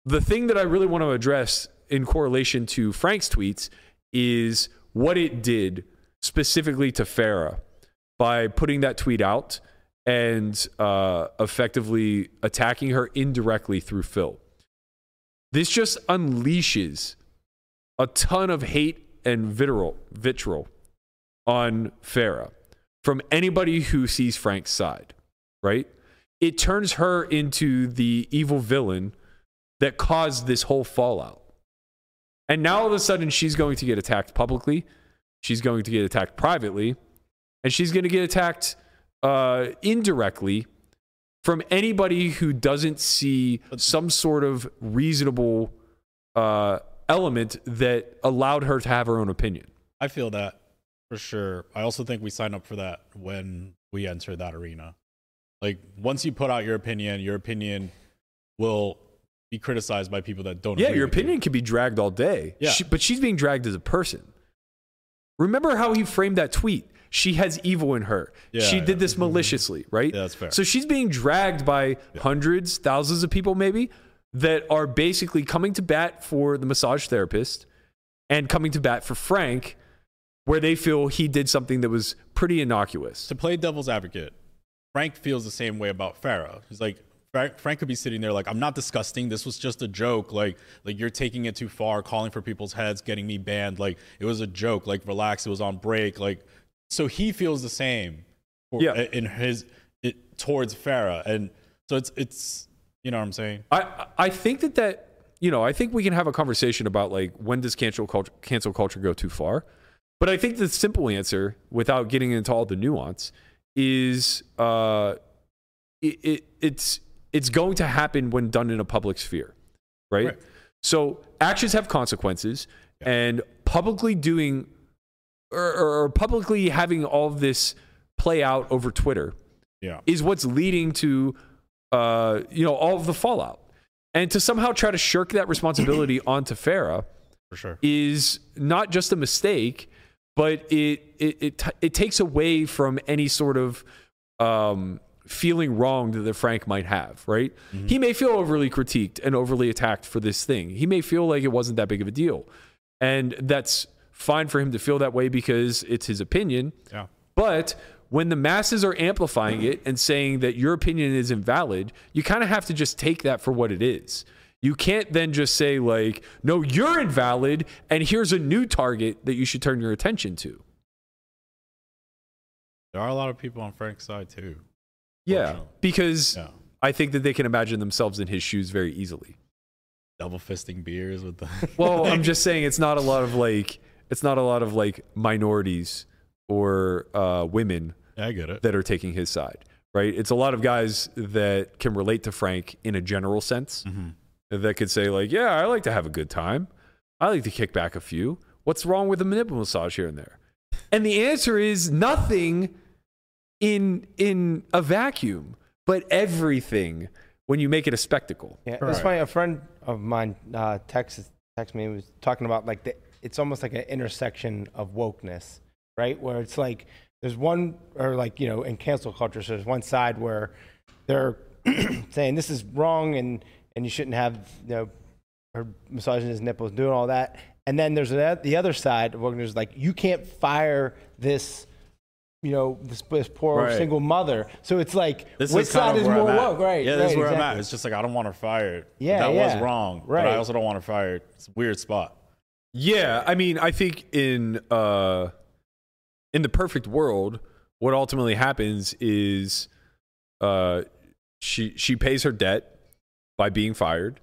The thing that I really want to address in correlation to Frank's tweets is what it did specifically to Farah by putting that tweet out and uh, effectively attacking her indirectly through Phil. This just unleashes a ton of hate and vitriol, vitriol on Farah from anybody who sees Frank's side, right? It turns her into the evil villain that caused this whole fallout. And now all of a sudden she's going to get attacked publicly, she's going to get attacked privately, and she's going to get attacked uh, indirectly from anybody who doesn't see some sort of reasonable uh, element that allowed her to have her own opinion.
I feel that for sure. I also think we sign up for that when we enter that arena. Like once you put out your opinion, your opinion will be criticized by people that don't.
Yeah, your
with you.
opinion can be dragged all day.
Yeah.
She- but she's being dragged as a person. Remember how he framed that tweet? She has evil in her.
Yeah,
she
yeah.
did this mm-hmm. maliciously, right?
Yeah, that's fair.
So she's being dragged by hundreds, thousands of people, maybe, that are basically coming to bat for the massage therapist and coming to bat for Frank, where they feel he did something that was pretty innocuous.
to play devil's advocate, Frank feels the same way about Farah. He's like, Frank, Frank could be sitting there like, I'm not disgusting. This was just a joke. Like, like you're taking it too far, calling for people's heads, getting me banned. Like, it was a joke. Like, relax. It was on break. Like, so he feels the same. For,
Yeah.
In his it towards Farah, and so it's it's you know what I'm saying.
I I think that that you know I think we can have a conversation about like when does cancel culture cancel culture go too far, but I think the simple answer, without getting into all the nuance, is uh, it, it it's it's going to happen when done in a public sphere, right?
Right.
So actions have consequences, and publicly doing or, or publicly having all of this play out over Twitter
Yeah.
is what's leading to uh, you know all of the fallout and to somehow try to shirk that responsibility (clears throat) onto Farah
For sure.
is not just a mistake but it it it, it takes away from any sort of um, feeling wronged that Frank might have right mm-hmm. he may feel overly critiqued and overly attacked for this thing he may feel like it wasn't that big of a deal and that's fine for him to feel that way because it's his opinion
Yeah.
but when the masses are amplifying it and saying that your opinion is invalid, you kind of have to just take that for what it is. You can't then just say, like, no, you're invalid, and here's a new target that you should turn your attention to.
There are a lot of people on Frank's side too.
Yeah. Because
Yeah.
I think that they can imagine themselves in his shoes very easily.
double fisting beers with the. (laughs)
Well, I'm (laughs) just saying it's not a lot of like it's not a lot of like minorities or uh, women
I get it.
that are taking his side, right? It's a lot of guys that can relate to Frank in a general sense that could say like, "Yeah, I like to have a good time. I like to kick back a few. What's wrong with a nipple massage here and there?" And the answer is nothing in in a vacuum, but everything when you make it a spectacle.
Yeah,
Right.
that's funny. A friend of mine uh, texted text me and was talking about like the it's almost like an intersection of wokeness, right? Where it's like there's one or like you know in cancel culture, so there's one side where they're (clears throat) saying this is wrong and and you shouldn't have you know her massaging his nipples, doing all that, and then there's the the other side of wokeness like you can't fire this. You know this, this poor
Right.
single mother. So it's like
This
which
is kind
side
of
is
where
more
I'm at.
woke, right?
Yeah, this is
right,
where I'm at. It's just like I don't want her fired.
Yeah,
that
yeah.
was wrong. But
Right.
I also don't want her fired. It's a weird spot.
Yeah, I mean, I think in uh in the perfect world, what ultimately happens is uh she she pays her debt by being fired,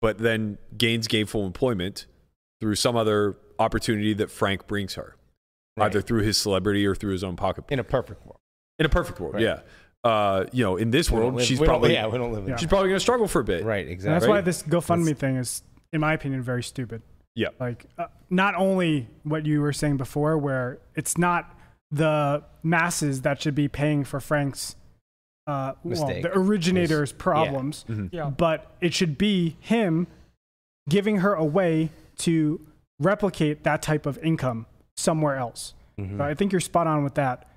but then gains gainful employment through some other opportunity that Frank brings her.
Right.
Either through his celebrity or through his own pocketbook.
in a perfect world.
In a perfect world,
Right.
yeah. Uh, you know, in this
We
world,
live-
she's
we don't-
probably
yeah, we don't live
Yeah.
she's probably going to struggle for a bit.
right,
And
exactly.
that's why this GoFundMe thing is, in my opinion, very stupid.
Yeah.
Like, uh, not only what you were saying before, where it's not the masses that should be paying for Frank's, uh, well,
Mistake.
the originator's problems,
Yeah.
but it should be him giving her a way to replicate that type of income somewhere else.
Mhm.
So I think you're spot on with that.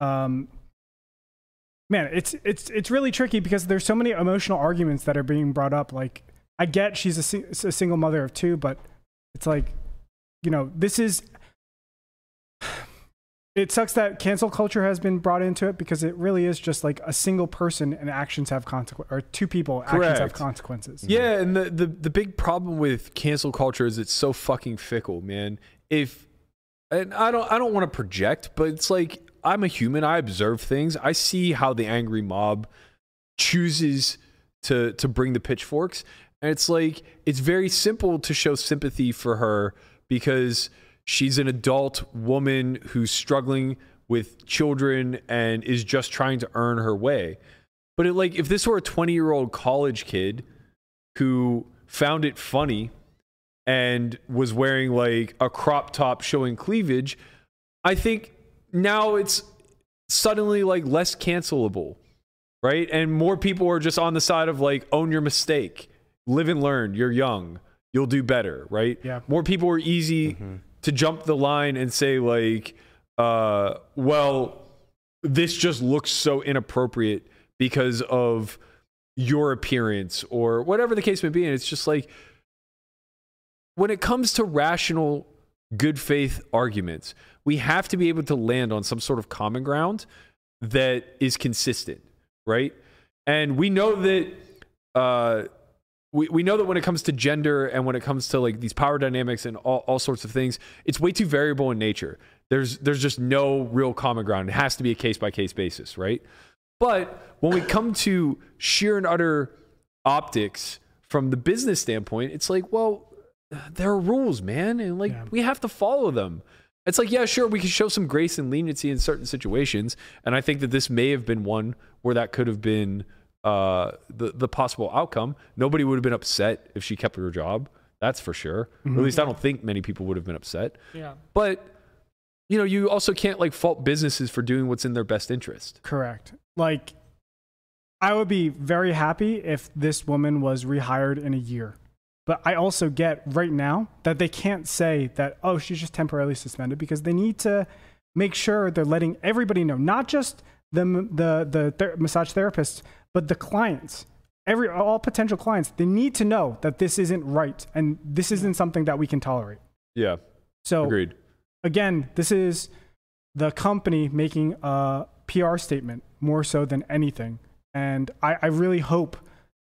Um, man, it's it's it's really tricky because there's so many emotional arguments that are being brought up. Like, I get she's a, si- a single mother of two, but it's like, you know, this is. It sucks that cancel culture has been brought into it because it really is just like a single person and actions have consequences, or two people actions have consequences.
Yeah, and the, the the big problem with cancel culture is it's so fucking fickle, man. If and I don't I don't want to project, but it's like I'm a human. I observe things. I see how the angry mob chooses to to bring the pitchforks, and it's like it's very simple to show sympathy for her because she's an adult woman who's struggling with children and is just trying to earn her way. But it, like if this were a 20 year old college kid who found it funny and was wearing like a crop top showing cleavage, I think now it's suddenly like less cancelable, right? And more people are just on the side of like own your mistake, live and learn. You're young, you'll do better, right?
Yeah.
More people are easy to jump the line and say like, uh, well, this just looks so inappropriate because of your appearance or whatever the case may be. And it's just like when it comes to rational, good faith arguments, we have to be able to land on some sort of common ground that is consistent, right? And we know that uh, we, we know that when it comes to gender and when it comes to like these power dynamics and all, all sorts of things, it's way too variable in nature. There's there's just no real common ground. It has to be a case by case basis, right? But when we come to sheer and utter optics from the business standpoint, it's like, well, there are rules, man, and like
Yeah.
we have to follow them. It's like, yeah, sure, we can show some grace and leniency in certain situations, and I think that this may have been one where that could have been uh, the the possible outcome. Nobody would have been upset if she kept her job. That's for sure. Or at least I don't think many people would have been upset.
Yeah.
But you know, you also can't like fault businesses for doing what's in their best interest.
Correct. Like, I would be very happy if this woman was rehired in a year. But I also get right now that they can't say that, oh, she's just temporarily suspended because they need to make sure they're letting everybody know, not just the, the, the ther- massage therapists, but the clients, every, all potential clients. They need to know that this isn't right and this isn't something that we can tolerate.
Yeah,
So,
agreed.
again, this is the company making a PR statement more so than anything. And I, I really hope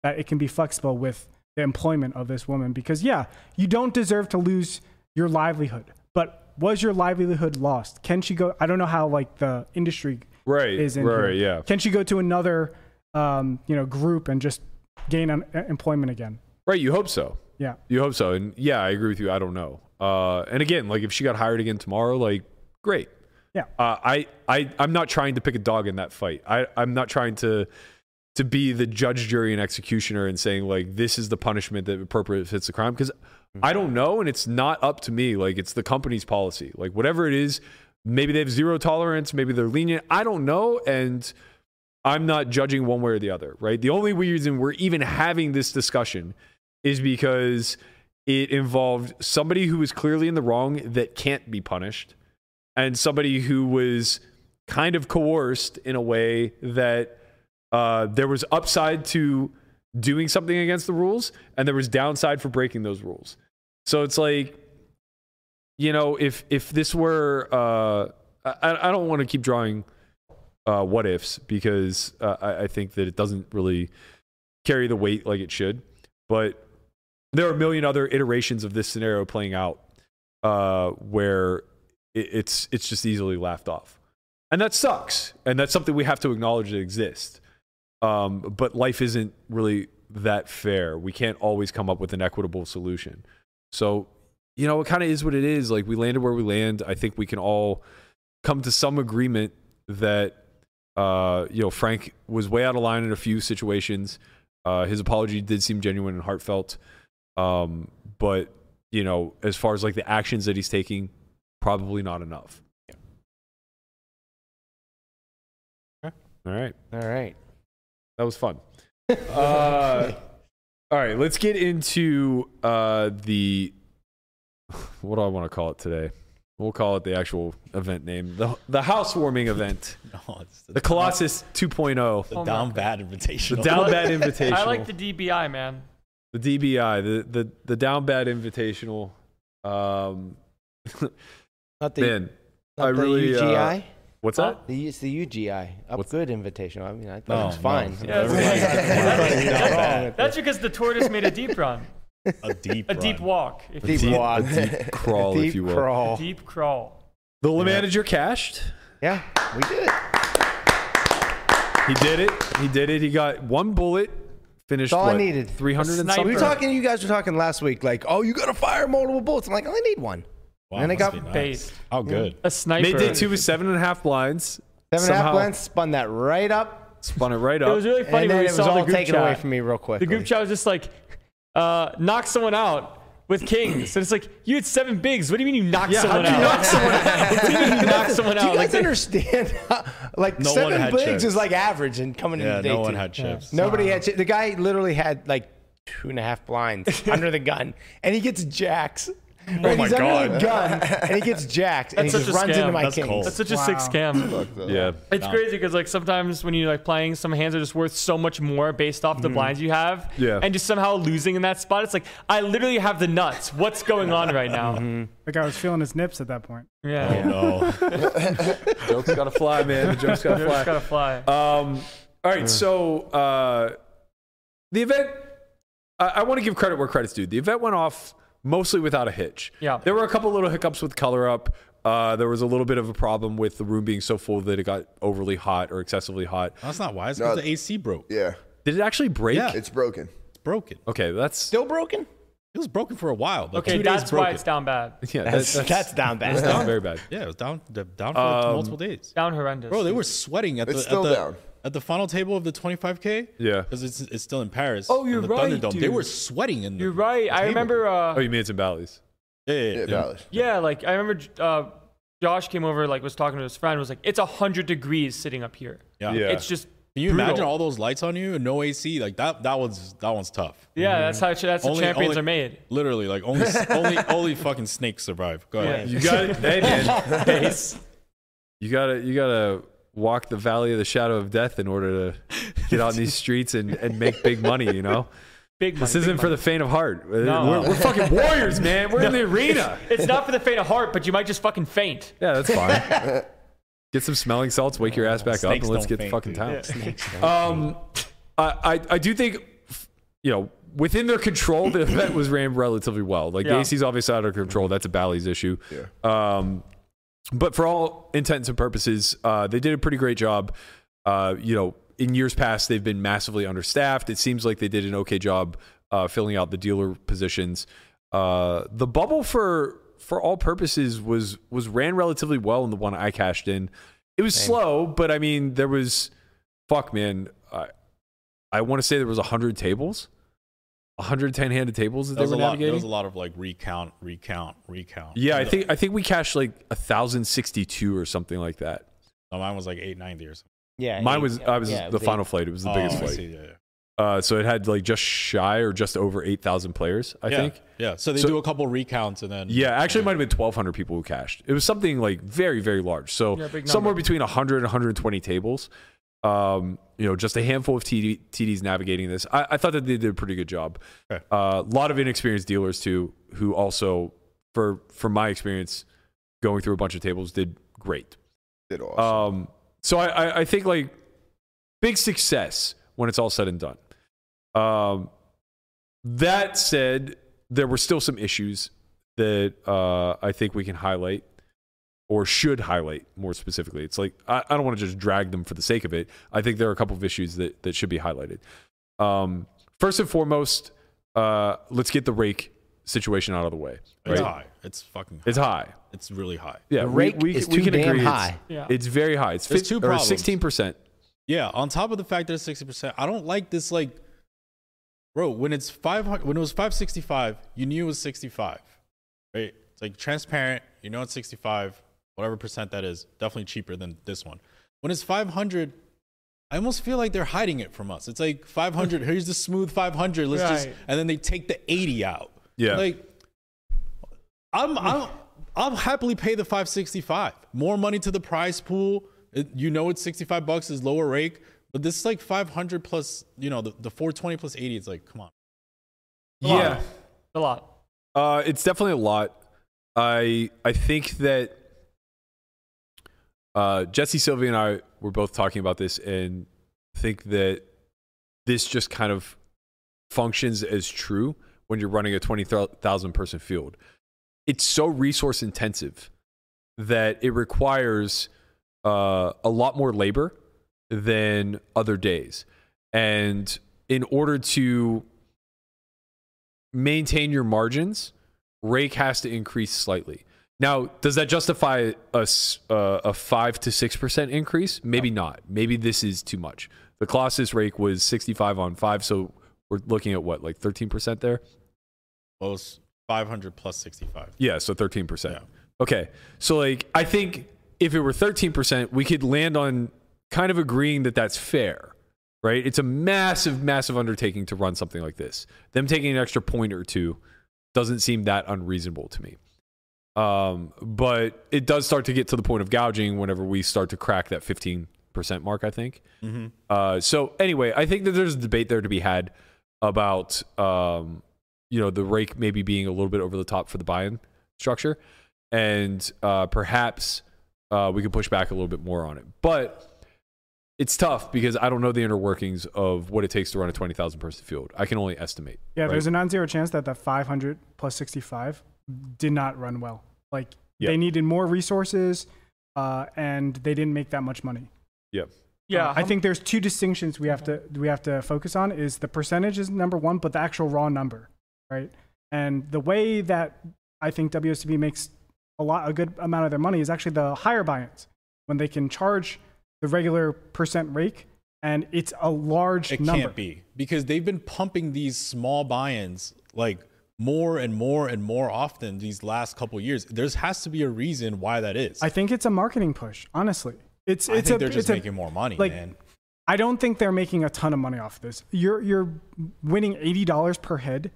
that it can be flexible with the employment of this woman because, yeah, you don't deserve to lose your livelihood. But was your livelihood lost? Can she go? I don't know how like the industry
Right,
is in
right,
here.
yeah.
Can she go to another, um, you know, group and just gain un- employment again?
Right, you hope so.
Yeah.
You hope so. And yeah, I agree with you. I don't know. Uh, and again, like if she got hired again tomorrow, like great.
Yeah.
Uh, I, I, I'm not trying to pick a dog in that fight. I, I'm not trying to, to be the judge, jury, and executioner and saying like this is the punishment that appropriate fits the crime because mm-hmm. I don't know, and it's not up to me. Like it's the company's policy. Like whatever it is, maybe they have zero tolerance, maybe they're lenient. I don't know, and I'm not judging one way or the other. Right. The only reason we're even having this discussion is because it involved somebody who was clearly in the wrong that can't be punished and somebody who was kind of coerced in a way that uh, there was upside to doing something against the rules and there was downside for breaking those rules. So it's like, you know, if if this were, uh, I, I don't want to keep drawing uh, what ifs because uh, I, I think that it doesn't really carry the weight like it should. But there are a million other iterations of this scenario playing out uh, where it, it's it's just easily laughed off, and that sucks. And that's something we have to acknowledge that exists. Um, but life isn't really that fair. We can't always come up with an equitable solution. So, you know, it kind of is what it is. Like we landed where we land. I think we can all come to some agreement that uh, you know Frank was way out of line in a few situations. Uh, his apology did seem genuine and heartfelt, um, but you know, as far as like the actions that he's taking, probably not enough.
Okay.
All right,
All right.
That was fun. (laughs) Uh, all right, let's get into uh, the what do I want to call it today? We'll call it the actual event name, the the housewarming (laughs) event,
No, it's the,
the Colossus 2.0,
the
Oh
down
God.
bad invitation.
the down bad (laughs) invitational.
I like the DBI, man.
the DBI, the the the down bad invitational. Um,
Not the,
man,
not
I
the
really, uh,
UGI.
what's uh, that?
the, it's the UGI. Up
What's-
good invitational. I mean, I thought oh,
No, (laughs)
it was
no.
fine. (laughs)
Yeah,
Everybody-
that's-
You're not wrong with
That's because the tortoise made a deep run, (laughs)
a deep,
a deep walk, if
Deep
you will.
walk.
a deep crawl,
Deep
if you will.
crawl.
deep crawl.
The manager cashed.
Yeah, we did it.
He did it. He did it. He got one bullet. Finished
That's all I needed.
300 and
A
We were talking. You guys were talking last week, like, oh, you got to fire multiple bullets. I'm like, I only need one.
Wow,
And I
must
got
be nice.
Based.
How good.
A sniper.
Made day two with seven and a half blinds.
Seven and a half
Somehow
blinds, spun that right up,
Spun it right up.
It was really funny
and
when we
it was
saw the
all
group
taken
chat.
away from me real quick.
The group chat was just like, uh, knock someone out with kings. And it's like, you had seven bigs. What do you mean you knocked
Yeah,
someone
how'd you
out?
knock someone out? (laughs) (laughs)
what do you mean you knocked someone
Do
out?
you
Like,
guys understand? how- like
No
seven bigs
chips.
is like average and coming
Yeah,
into day
no one had chips.
Nobody had. chips. The guy literally had like two and a half blinds (laughs) under the gun, and he gets jacks. Right,
my
he's under the gun, and he gets jacked, and
That's
he just
such a
runs into my
That's
kings.
cold.
That's such a
Wow.
sick scam.
yeah.
It's crazy because like sometimes when you're like playing, some hands are just worth so much more based off the blinds you have.
Yeah.
And just somehow losing in that spot, it's like I literally have the nuts. What's going on right now?
The guy was feeling his nips at that point.
Yeah.
No. (laughs)
Joke's gotta fly, man. The joke's gotta
Just
fly.
gotta fly.
Um, all right, so uh, the event, I, I want to give credit where credit's due. The event went off mostly without a hitch.
Yeah.
There were a couple little hiccups with color up. Uh, there was a little bit of a problem with the room being so full that it got overly hot or excessively hot.
That's not why. It's
No.
the AC broke.
Yeah,
Did it actually break?
Yeah.
it's broken.
It's broken.
Okay, that's
Still broken?
It was broken for a while. Like
Okay,
two days
that's why
broken.
it's down bad. (laughs)
yeah, that-
That's, that's, down
that's
bad.
down (laughs) very bad.
Yeah, it was down d- down for
Um,
multiple days.
Down horrendous.
Bro, they were sweating at
It's
the
still
at the,
down.
At the final table of the 25k.
Yeah.
because it's it's still in Paris.
Oh, you're
the
right,
Thunderdome. They were sweating in the.
You're right. I remember. Uh,
Oh, you mean it's in Bally's?
Yeah, yeah,
Yeah,
yeah.
yeah, like I remember. Uh, Josh came over, like was talking to his friend, was like, "It's a hundred degrees sitting up here.
Yeah.
Yeah.
It's just."
Can you
brutal.
imagine all those lights on you and no AC? Like that. That one's that one's tough.
Yeah, that's how that's how
Only-
champions
only-
are made.
Literally, like only (laughs) only only fucking snakes survive. Go ahead.
You got it. hey, man. (laughs)
Base.
You gotta you gotta walk the valley of the shadow of death in order to get out in these (laughs) streets and, and make big money, you know?
Big money,
This isn't for
money.
the faint of heart.
No.
We're, we're (laughs) fucking warriors, man. We're in the arena.
It's not for the faint of heart, but you might just fucking faint.
Yeah, that's fine. (laughs) Get some smelling salts, wake your ass back up, and let's
don't
get the fucking
dude.
town. Um, I, I I do think, you know, within their control, the event was ran relatively well. Like the AC's obviously out of control. That's a Bally's issue.
Yeah.
Um, but for all intents and purposes, uh, they did a pretty great job. Uh, you know, in years past, they've been massively understaffed. It seems like they did an okay job uh, filling out the dealer positions. Uh, the bubble for for all purposes was was ran relatively well in the one I cashed in. It was slow, but I mean there was fuck man. I I want to say there was hundred tables, 110 handed tables that
There
they
was, a
were
lot, there was a lot of like recount, recount, recount.
Yeah, I
And,
think I think we cashed like a thousand sixty two or something like that.
uh, mine was like 890 or something.
Yeah,
Mine
eight-
was I was
yeah,
the
eight.
final flight. It was the
Oh,
biggest
I
flight.
see, yeah, yeah.
Uh, so it had like just shy or just over eight thousand players. I
yeah,
think.
Yeah. So they
So-
do a couple recounts and then.
Yeah, actually, it might have been twelve hundred people who cashed. It was something like very very large. So
Yeah,
somewhere between 100 and 120 tables. Um, you know, just a handful of TD, TDs navigating this. I, I thought that they did a pretty good job. A
Okay.
uh, lot of inexperienced dealers too, who also, for from my experience, going through a bunch of tables, did great.
Did awesome.
Um, so I, I, I think like big success when it's all said and done. Um, that said, there were still some issues that uh, I think we can highlight or should highlight more specifically. It's like I, I don't want to just drag them for the sake of it. I think there are a couple of issues that, that should be highlighted. Um, first and foremost, uh, let's get the rake situation out of the way.
It's high. It's fucking high.
It's high.
It's really high.
Yeah,
The rake
we,
is
we
too
can
damn
agree it's-
Yeah.
It's very high. It's
There's
50,
two
or
problems.
16%.
Yeah, on top of the fact that it's sixty percent, I don't like this. Like, bro, when it's five hundred, when it was five sixty five, you knew it was sixty five, right? It's like transparent. You know it's sixty five, whatever percent that is. Definitely cheaper than this one. When it's five hundred, I almost feel like they're hiding it from us. It's like five hundred. (laughs) here's the smooth five hundred. Let's just, and then they take the eighty out.
Yeah.
like I'm I'm I'll happily pay the 565. More money to the prize pool. It, you know it's 65 bucks is lower rake, but this is like 500 plus, you know, the, the 420 plus 80 it's like, come on.
Yeah.
A lot.
Uh, it's definitely a lot. I I think that uh, Jesse Sylvia and I were both talking about this and think that this just kind of functions as true when you're running a 20,000 person field. It's so resource intensive that it requires uh, a lot more labor than other days. And in order to maintain your margins, rake has to increase slightly. Now, does that justify a, uh, a 5 to 6% increase? Maybe not. Maybe this is too much. The Colossus rake was 65 on 5, so we're looking at what, like 13% there?
Well, it's 500 plus 65.
Yeah, so 13%.
Yeah.
Okay. So, like, I think if it were 13%, we could land on kind of agreeing that that's fair, right? It's a massive, massive undertaking to run something like this. Them taking an extra point or two doesn't seem that unreasonable to me. Um, but it does start to get to the point of gouging whenever we start to crack that 15% mark, I think.
Mm-hmm.
Uh, so anyway, I think that there's a debate there to be had about um, you know the rake maybe being a little bit over the top for the buy-in structure, and uh, perhaps uh, we could push back a little bit more on it. But it's tough because I don't know the inner workings of what it takes to run a twenty thousand person field. I can only estimate.
Yeah,
right?
there's a non-zero chance that the 500 plus 65 did not run well. Like
Yep.
they needed more resources, uh, and they didn't make that much money.
Yep.
Yeah.
Uh, I think there's two distinctions we have to we have to focus on. Is the percentage is number one, but the actual raw number, right? And the way that I think WSB makes a lot a good amount of their money is actually the higher buy-ins when they can charge the regular percent rake, and it's a large
It
number.
can't be because they've been pumping these small buy-ins like more and more and more often these last couple years. There has to be a reason why that is.
I think it's a marketing push. Honestly, it's
I
it's
think
a
they're just
it's a-
making more money,
like,
man.
I don't think they're making a ton of money off this. You're you're winning eighty dollars per head.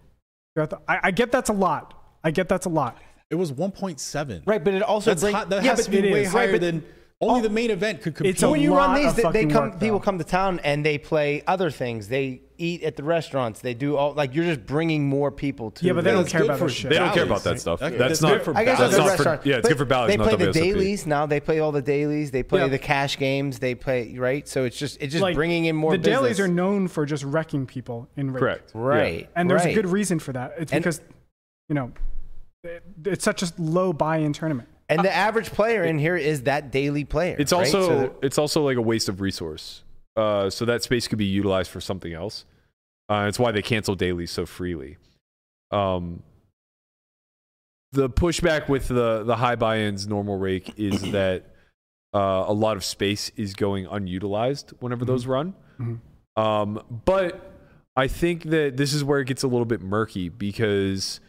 throughout the- I, I get that's a lot. I get that's a lot.
It was 1.7.
Right, but it also
That's
bring-
hot, that
yeah,
has to be way
is.
higher
Right,
than only oh, the main event could compete.
It's a
when you run these, they, they come.
work,
people
though.
come to town and they play other things. They eat at the restaurants. They do all like you're just bringing more people to.
Yeah, but they don't care about
for
this shit.
They don't care about that stuff. That's
that's
not
for
I guess
That's
that's a
not for-
restaurant.
yeah, it's
But
good for Bally's,
They
not
play the
WSOP.
dailies now. They play all the dailies. They play
Yeah.
the cash games. They play right. So it's just it's just
Like,
bringing in more.
The dailies are known for just wrecking people in rake.
correct.
right,
and there's
right.
a good reason for that. It's
And-
because you know it, it's such a low buy-in tournament.
And the average player in here is that daily player.
It's
right?
also
So
it's also like a waste of resource. Uh, so that space could be utilized for something else. Uh, it's why they cancel dailies so freely. Um, the pushback with the the high buy-ins normal rake is (clears throat) that uh, a lot of space is going unutilized whenever those run. Um, but I think that this is where it gets a little bit murky because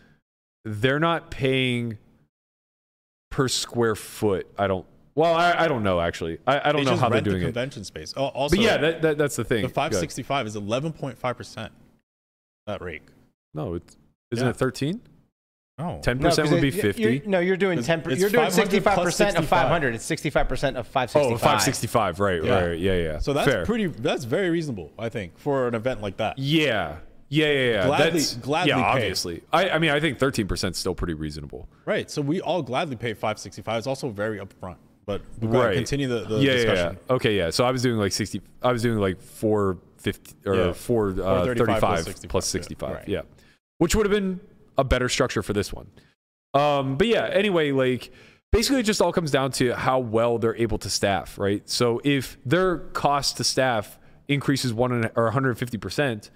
they're not paying per square foot. I don't. Well, I, I don't know actually. I, I don't
They
know how they're
rent the
doing it.
convention space. Oh, also,
But yeah, that, that that's the thing.
the 565 is 11.5 percent. That rake.
No, it's isn't
Yeah.
it thirteen?
No.
Ten
No,
percent
'cause
would be
it- you're-
fifty.
no, you're doing ten. per- You're doing sixty-five
plus
percent of five hundred. It's sixty-five percent of oh, five
Oh,
sixty-five.
565. Right,
Yeah.
right, right. Yeah, yeah.
So that's
Fair.
pretty. That's very reasonable, I think, for an event like that.
Yeah. Yeah, yeah, yeah.
Gladly-
that's,
gladly
yeah,
pay.
obviously. I, I mean, I think 13% is still pretty reasonable.
Right. So we all gladly pay 565. It's also very upfront. But
right.
continue the, the
yeah, yeah,
discussion.
yeah. Okay, yeah. So I was doing like 60, I was doing like 450 or
Yeah.
4, uh,
435
35
plus
plus
65,
65.
yeah.
Yeah. Which would have been a better structure for this one. Um, but yeah, anyway, like basically it just all comes down to how well they're able to staff, right? So if their cost to staff increases one and, or 150%,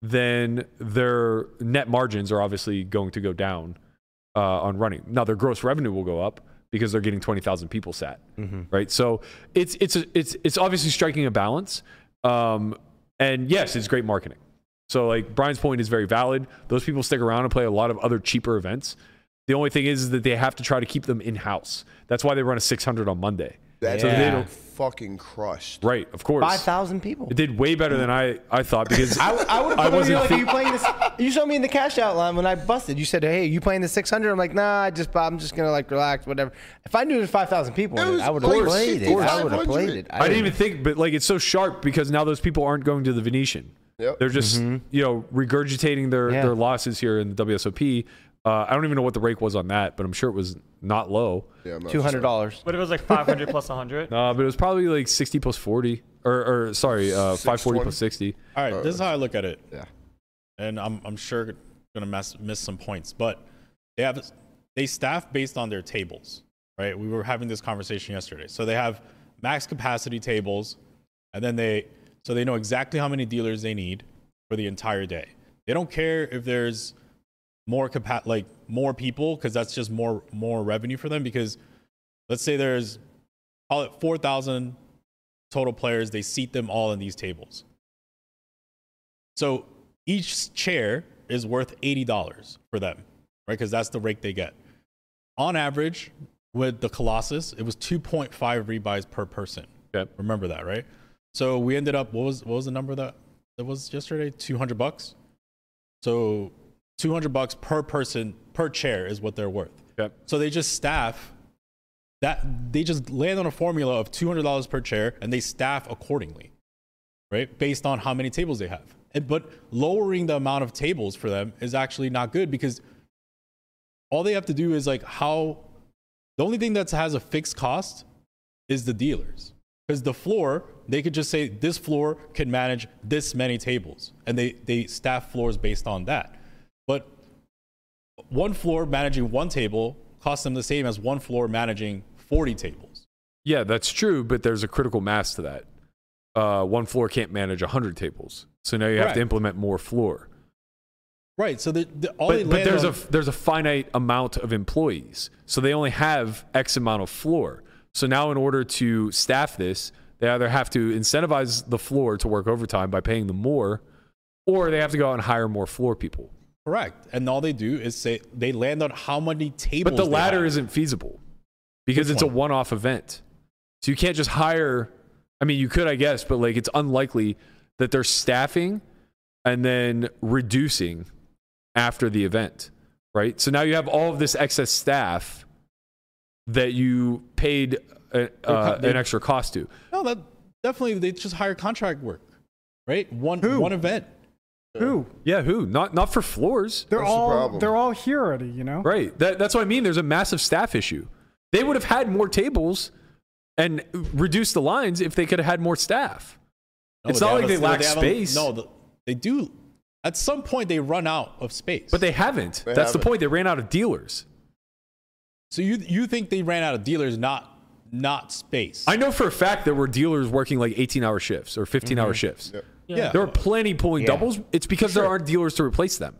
then their net margins are obviously going to go down uh, on running. Now their gross revenue will go up because they're getting 20,000 people sat, right? So it's it's a, it's it's obviously striking a balance. Um, and yes, it's great marketing. So like Brian's point is very valid. Those people stick around and play a lot of other cheaper events. The only thing is, is that they have to try to keep them in house. That's why they run a 600 on Monday.
That's
Yeah.
getting fucking crushed.
Right, of course.
Five thousand people.
It did way better than I, I thought because (laughs)
I, I would have put
wasn't
you like, are you playing this? (laughs) You showed me in the cash outline when I busted. You said, "Hey, you playing the 600?" I'm like, "Nah, I just I'm just gonna like relax, whatever." If I knew there was 5,000 people,
It
it,
was
I would have played it. I would have played it.
I didn't even think, but like it's so sharp because now those people aren't going to the Venetian.
Yep.
They're just mm-hmm. you know regurgitating their
Yeah.
their losses here in the WSOP. Uh, I don't even know what the rake was on that, but I'm sure it was not low.
Yeah,
two hundred dollars.
But it was like 500 plus 100.
Uh, (laughs) but it was probably like 60 plus 40, or, or sorry, uh, 540 plus 60.
All right. this is how I look at it.
Yeah.
And I'm, I'm sure gonna mess, miss some points, but they have they staff based on their tables, right? We were having this conversation yesterday. So they have max capacity tables, and then they so they know exactly how many dealers they need for the entire day. They don't care if there's more capa- like more people because that's just more more revenue for them because let's say there's call it 4,000 total players they seat them all in these tables. So each chair is worth $80 for them right? Because that's the rate they get. On average with the colossus it was 2.5 rebuys per person.
Okay.
remember that right? So we ended up what was what was the number that that was yesterday? 200 bucks? So 200 bucks per person per chair is what they're worth.
Okay.
so they just staff that they just land on a formula of $200 per chair and they staff accordingly right? Based on how many tables they have. And, but lowering the amount of tables for them is actually not good because all they have to do is like how the only thing that has a fixed cost is the dealers. Because the floor they could just say this floor can manage this many tables. And they they staff floors based on that but one floor managing one table costs them the same as one floor managing 40 tables
Yeah, that's true, but there's a critical mass to that. Uh, one floor can't manage 100 tables. So now you have to implement more floor.
right so the, the all they
But, but there's
on-
a there's a finite amount of employees, so they only have X amount of floor. So now, in order to staff this, they either have to incentivize the floor to work overtime by paying them more, or they have to go out and hire more floor people.
Correct and all they do is say they land on how many tables
But the
they
latter
have.
isn't feasible because
Which
it's a
one?
one-off event. So you can't just hire. I mean, you could, I guess, but like it's unlikely that they're staffing and then reducing after the event, right? So now you have all of this excess staff that you paid a, uh,
they-
an extra cost to.
no that definitely they just hire contract work right one one event
Who?
Yeah, who? Not not for floors,
They're
That's the
all
problem.
they're all here already, you know.
right? That, that's what I mean. There's a massive staff issue. They would have had more tables and reduced the lines if they could have had more staff.
No,
It's not
have
like
a-
they lack
have a-
space.
no the, they do at some point they run out of space
But they haven't.
They
That's the
haven't.
point. They ran out of dealers.
so you you think they ran out of dealers not not space
I know for a fact there were dealers working like 18 hour shifts or 15 hour mm-hmm. shifts.
Yep.
Yeah.
There are plenty pulling
Yeah.
doubles. It's because there aren't dealers to replace them.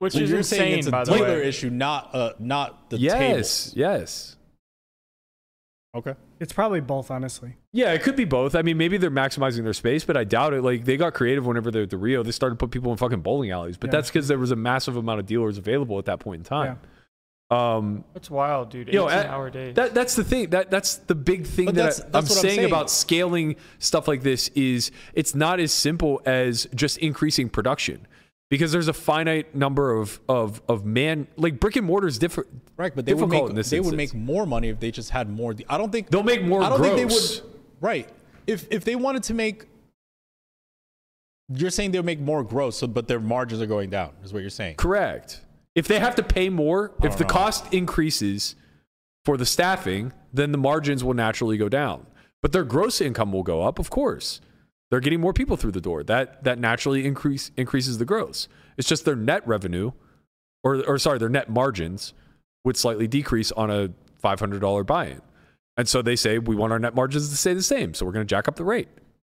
Which
So
is
you're saying
insane,
it's a
by the
dealer
way.
issue, not uh, not the
yes, yes.
table. Okay.
It's probably both, honestly.
Yeah, it could be both. I mean, maybe they're maximizing their space, but I doubt it. Like they got creative whenever they're at the Rio. They started to put people in fucking bowling alleys, but
Yeah.
that's because there was a massive amount of dealers available at that point in time. Um,
That's wild, dude. 18
you know, at-
hour days.
that that's the thing. That that's the big thing
But
that
that's-
I, am
that's I'm
saying,
saying.
about scaling stuff like this is it's not as simple as just increasing production because there's a finite number of of of man like brick and mortar is different.
Right, but they would make
in this
they would make more money if they just had more. I don't think
They'll make more
I don't think they
gross.
would. Right. If if they wanted to make, you're saying they'll make more gross, so, but their margins are going down. Is what you're saying?
Correct. If they have to pay more, if the
know.
cost increases for the staffing, then the margins will naturally go down. But their gross income will go up, of course. They're getting more people through the door. That that naturally increase increases the gross. It's just their net revenue, or or sorry, their net margins would slightly decrease on a five hundred dollar buy-in. And so they say we want our net margins to stay the same, so we're going to jack up the rake.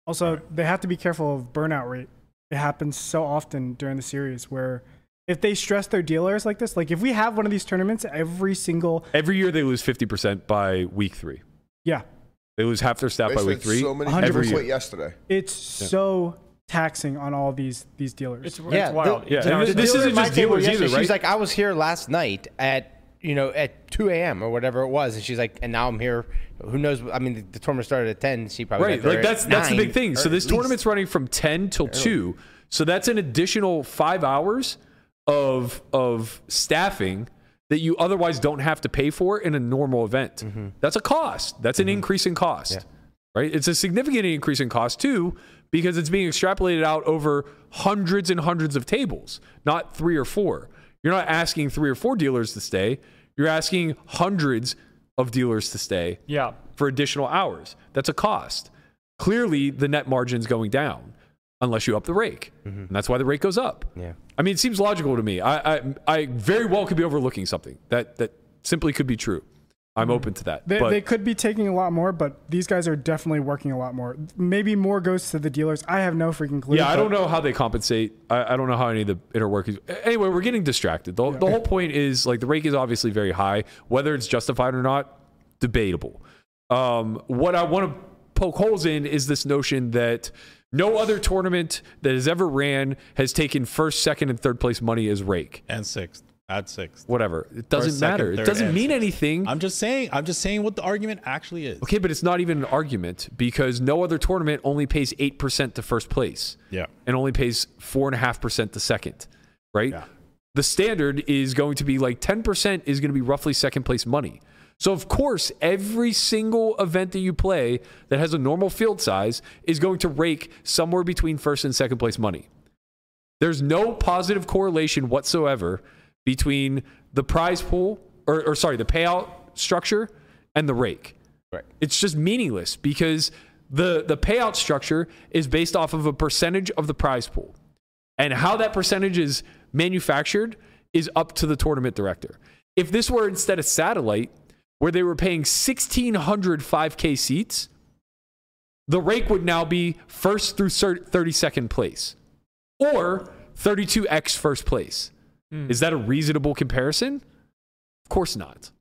Also, they have to be careful of burnout rate. It happens so often during the series where if they stress their dealers like this, like if we have one of these tournaments every single,
Every year they lose fifty percent by week three.
yeah,
They lose half their staff
They
by week three.
so many
every
people
year.
yesterday.
it's so taxing on all these these dealers.
it's,
Yeah,
it's wild.
the-
Yeah,
It's
and this
dealer
isn't just dealers either, right?
She's like, I was here last night at you know at 2 a.m. or whatever it was, and she's like, and now I'm here. Who knows? I mean, the, the tournament started at 10. She probably
right like that's that's the big thing so this tournament's running from 10 till 2 so that's an additional five hours of of staffing that you otherwise don't have to pay for in a normal event. Mm-hmm. That's a cost. That's an mm-hmm. increase in cost right? It's a significant increase in cost too because it's being extrapolated out over hundreds and hundreds of tables not three or four. You're not asking three or four dealers to stay. You're asking hundreds of dealers to stay
Yeah.
for additional hours. That's a cost. Clearly, the net margin's going down unless you up the rake, and that's why the rake goes up.
Yeah.
I mean, it seems logical to me. I, I, I very well could be overlooking something that that simply could be true. I'm open to that.
They,
but
they could be taking a lot more, but these guys are definitely working a lot more. Maybe more goes to the dealers. I have no freaking clue.
yeah, I don't know how they compensate. I, I don't know how any of the inner work is. Anyway, we're getting distracted. The, the whole point is like the rake is obviously very high. Whether it's justified or not, debatable. Um, what I want to poke holes in is this notion that no other tournament that has ever ran has taken first, second, and third place money as rake.
And sixth, add sixth.
Whatever. It doesn't
second,
matter. It doesn't mean
sixth.
anything.
I'm just saying. I'm just saying what the argument actually is.
Okay, but it's not even an argument because no other tournament only pays 8% to first place
Yeah.
and only pays 4.5% to second, right?
Yeah.
The standard is going to be like 10% is going to be roughly second place money. So, of course, every single event that you play that has a normal field size is going to rake somewhere between first and second place money. There's no positive correlation whatsoever between the prize pool, or, or sorry, the payout structure and the rake.
Right.
It's just meaningless because the the payout structure is based off of a percentage of the prize pool. And how that percentage is manufactured is up to the tournament director. If this were instead a satellite where they were paying 1600 5k seats, the rake would now be first through 32nd place or 32x first place. Is that a reasonable comparison? Of course not.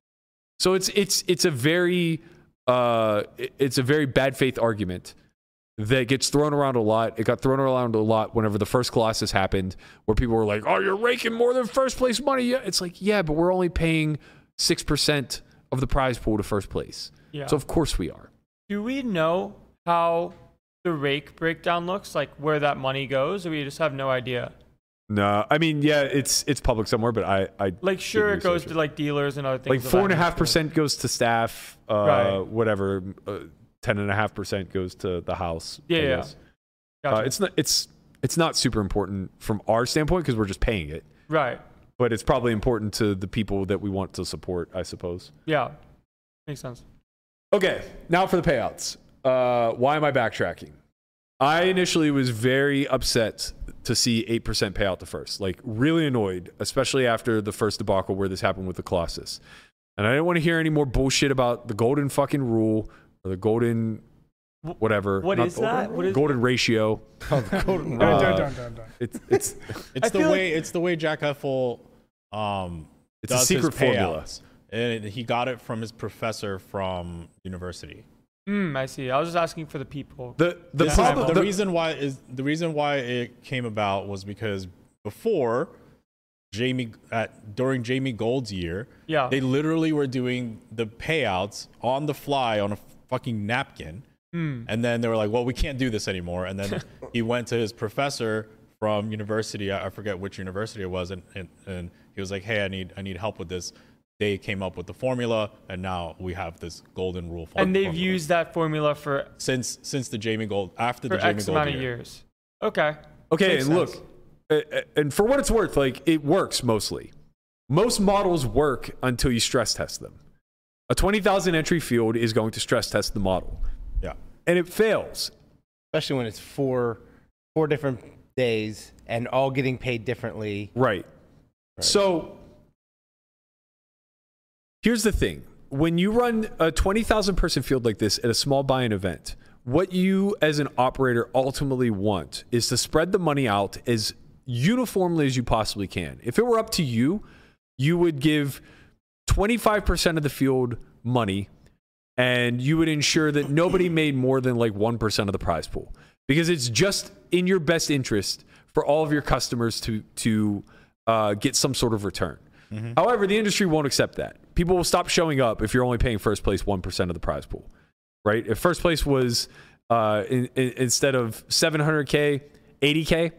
So it's it's it's a very uh, it's a very bad faith argument that gets thrown around a lot. It got thrown around a lot whenever the first Colossus happened, where people were like, "Oh, you're raking more than first place money." Yeah, it's like, yeah, but we're only paying six percent of the prize pool to first place.
Yeah.
So of course we are.
Do we know how the rake breakdown looks, like where that money goes, or we just have no idea?
No, I mean, yeah, it's it's public somewhere, but I I
Like, sure, it goes
research
to like dealers and other things.
like four and a half percent goes to staff, uh,
Right.
whatever. Uh, Ten and a half percent goes to the house.
Yeah, yeah. Gotcha.
Uh, it's not it's it's not super important from our standpoint because we're just paying it,
right.
But it's probably important to the people that we want to support, I suppose.
Yeah. Makes sense.
Okay, now for the payouts. Uh, why am I backtracking? I initially was very upset to see 8% payout to first. Like, really annoyed, especially after the first debacle where this happened with the Colossus. And I didn't want to hear any more bullshit about the golden fucking rule or the golden whatever.
what
Not
is
the-
that? What is-
golden ratio? (laughs)
Don't, don't, don't, don't, don't.
It's it's (laughs)
It's the
feel
way it's the way Jack Effel um
It's a secret
his
formula.
And he got it from his professor from university.
Hmm, I see. I was just asking for the people.
the the
This is-
problem.
the
the-
reason why is the reason why it came about was because before Jamie at during Jamie Gold's year,
Yeah.
they literally were doing the payouts on the fly on a fucking napkin.
Hmm.
And then they were like, "Well, we can't do this anymore." And then (laughs) he went to his professor from university. I I forget which university it was, and, and, and he was like, "Hey, I need I need help with this." They came up with the formula, and now we have this golden rule.
and they've
formula.
used that formula for
since since the Jamie Gold after
for
the Jamie
X
Gold
amount
year.
of years. Okay.
Okay,
Makes
and
sense.
look, uh, uh, and for what it's worth, like it works mostly. Most models work until you stress test them. A 20,000 entry field is going to stress test the model,
Yeah.
and it fails.
especially when it's four four different days and all getting paid differently.
Right. So here's the thing. When you run a 20,000 person field like this at a small buy in event, what you as an operator ultimately want is to spread the money out as uniformly as you possibly can. If it were up to you, you would give 25% of the field money and you would ensure that nobody made more than like 1% of the prize pool. Because it's just in your best interest for all of your customers to to uh, get some sort of return. However, the industry won't accept that. People will stop showing up if you're only paying first place 1% of the prize pool, right? If first place was uh, in, in, instead of 700K, 80K,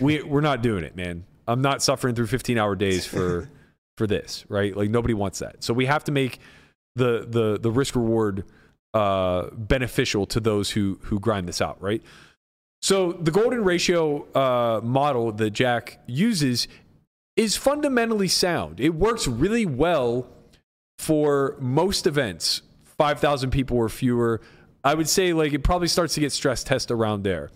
we, we're not doing it, man. I'm not suffering through 15 hour days for, (laughs) for this, right? Like nobody wants that. So we have to make the, the, the risk reward uh, beneficial to those who, who grind this out, right? So the golden ratio uh, model that Jack uses is fundamentally sound. It works really well for most events, 5,000 people or fewer. I would say like it probably starts to get stress test around there.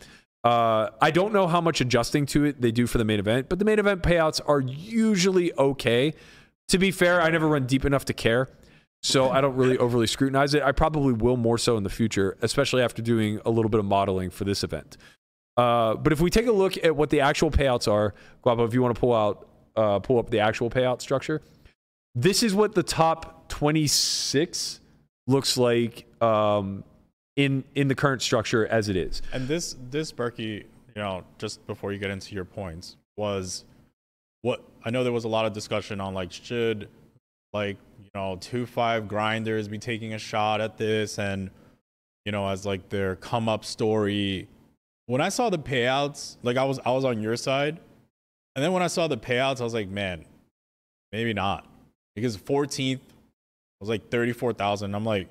Uh, I don't know how much adjusting to it they do for the main event, but the main event payouts are usually okay. To be fair, I never run deep enough to care. So I don't really overly scrutinize it. I probably will more so in the future, especially after doing a little bit of modeling for this event. Uh, but if we take a look at what the actual payouts are, Guapo, if you want to pull out, uh, pull up the actual payout structure, this is what the top 26 looks like um, in in the current structure as it is.
And this this Berkey, you know, just before you get into your points, was what I know there was a lot of discussion on like should like you know two five grinders be taking a shot at this and you know as like their come up story. When I saw the payouts, like I was I was on your side, and then when I saw the payouts, I was like, man, maybe not. Because 14th was like 34,000. I'm like,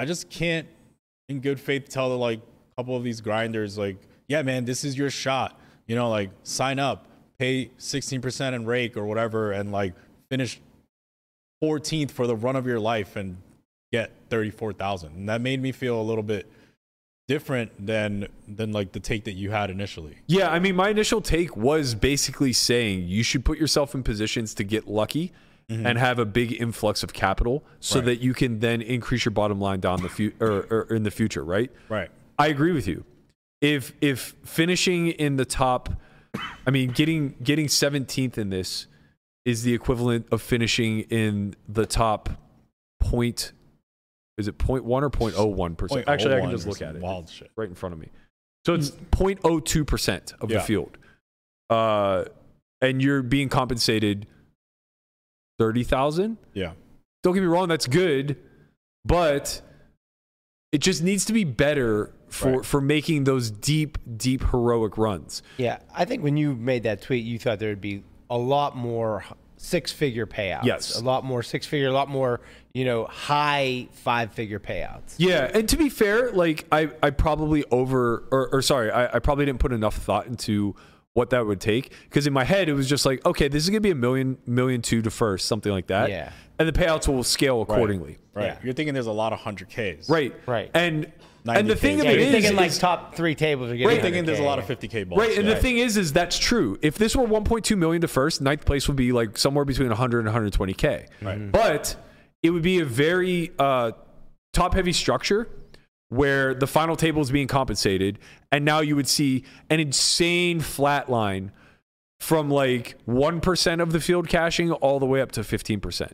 I just can't in good faith tell the like couple of these grinders like yeah man this is your shot. You know like sign up pay 16% in rake or whatever and like finish 14th for the run of your life and get 34,000 and that made me feel a little bit different than than like the take that you had initially
Yeah, I mean, my initial take was basically saying you should put yourself in positions to get lucky mm-hmm. and have a big influx of capital, so
Right.
that you can then increase your bottom line down the fu- or, or in the future, right?
right
I agree with you. If if finishing in the top, I mean, getting getting 17th in this is the equivalent of finishing in the top point. Is it 0.1 or 0.01 percent? Actually, I can just look at it
wild shit
right in front of me. So it's 0.02 percent of
Yeah.
the field, uh, and you're being compensated thirty thousand.
yeah
Don't get me wrong, that's good, but it just needs to be better for
Right.
for making those deep, deep heroic runs.
Yeah, I think when you made that tweet, you thought there would be a lot more six-figure payouts.
Yes.
a lot more six-figure, a lot more you know high five-figure payouts.
Yeah, and to be fair, like I, I probably over or, or sorry, I, I probably didn't put enough thought into what that would take because in my head it was just like, okay, this is gonna be a million, million two to first, something like that.
Yeah.
and the payouts will scale accordingly.
right
Yeah.
you're thinking there's a lot of 100ks
Right,
Right.
and and the thing of
Yeah,
it is,
thinking like
is-
top three tables are getting.
Right.
you're thinking there's a lot of 50k balls
Right, and the thing is, is that's true. If this were 1.2 million to first, ninth place would be like somewhere between 100 and 120k.
Right.
But it would be a very uh, top-heavy structure where the final table is being compensated, and now you would see an insane flat line from like 1% of the field cashing all the way up to 15%.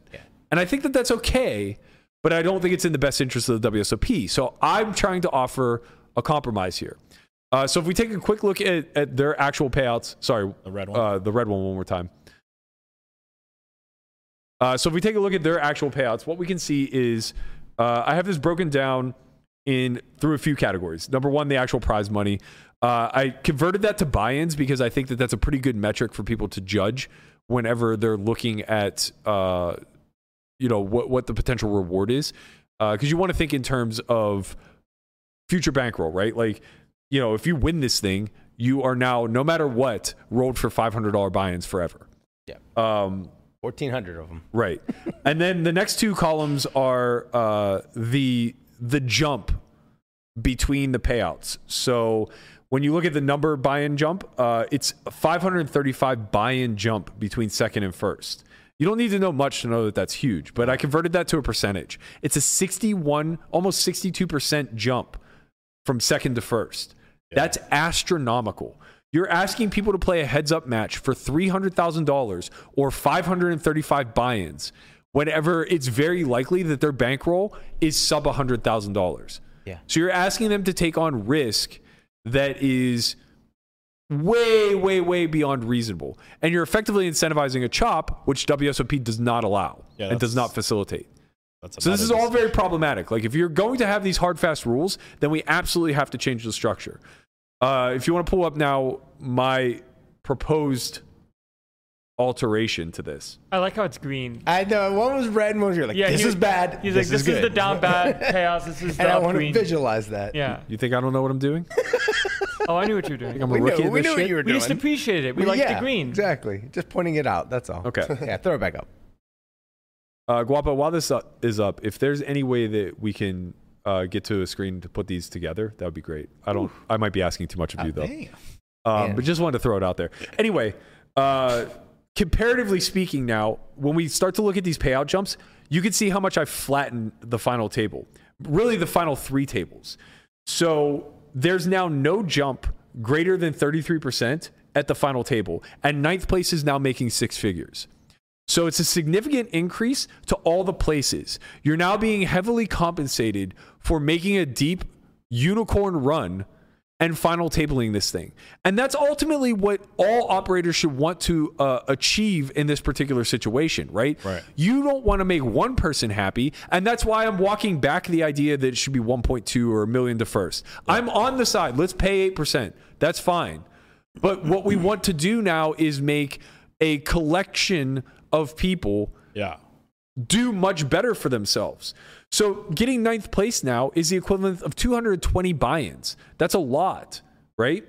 And I think that that's okay, but I don't think it's in the best interest of the WSOP. So I'm trying to offer a compromise here. Uh, so if we take a quick look at, at their actual payouts, sorry,
The red one.
uh, the red one one more time. Uh, so if we take a look at their actual payouts, what we can see is uh, I have this broken down in through a few categories. Number one, the actual prize money. Uh, I converted that to buy-ins because I think that that's a pretty good metric for people to judge whenever they're looking at uh, you know what what the potential reward is because you want to think in terms of future bankroll, right? Like you know if you win this thing, you are now no matter what rolled for five hundred dollar buy-ins forever.
Yeah.
Um,
1,400 of them.
Right. (laughs) and then the next two columns are uh, the the jump between the payouts. So when you look at the number buy-in jump, uh, it's 535 buy-in jump between second and first. You don't need to know much to know that that's huge, but I converted that to a percentage. It's a 61, almost 62% jump from second to first. That's astronomical. You're asking people to play a heads up match for $300,000 or 535 buy ins whenever it's very likely that their bankroll is sub $100,000.
Yeah.
So you're asking them to take on risk that is way, way, way beyond reasonable. And you're effectively incentivizing a chop, which WSOP does not allow
Yeah,
and does not facilitate. So this is all very problematic. Like if you're going to have these hard fast rules, then we absolutely have to change the structure. Uh, if you want to pull up now my proposed alteration to this.
I like how it's green.
I know. One was red and one was green. Like,
Yeah,
this
he-
is bad.
He's
this
like, this is,
is,
the down bad (laughs) chaos. This is
and
the
I
up
want to visualize that.
Yeah.
You think I don't know what I'm doing? (laughs)
Oh, I knew what you were doing.
I'm a
We
rookie
knew, we knew
shit?
what you were doing.
We just appreciated it. We
But
like
yeah,
the green.
Exactly. Just pointing it out. That's all.
Okay. (laughs)
yeah, throw it back up.
Uh, Guapo, while this uh, is up, if there's any way that we can uh, get to a screen to put these together, that would be great. I don't. I might be asking too much of you though. Um, but just wanted to throw it out there. Anyway, uh, comparatively speaking, now when we start to look at these payout jumps, you can see how much I flattened the final table. Really, the final three tables. So there's now no jump greater than 33% at the final table, and ninth place is now making six figures. So it's a significant increase to all the places. You're now being heavily compensated for making a deep unicorn run and final tabling this thing. And that's ultimately what all operators should want to uh, achieve in this particular situation, right?
Right.
You don't want to make one person happy. And that's why I'm walking back the idea that it should be 1.2 or a million to first. I'm on the side. Let's pay 8%. That's fine. But what we want to do now is make a collection of people
Yeah.
do much better for themselves. So getting ninth place now is the equivalent of 220 buy-ins. That's a lot, right?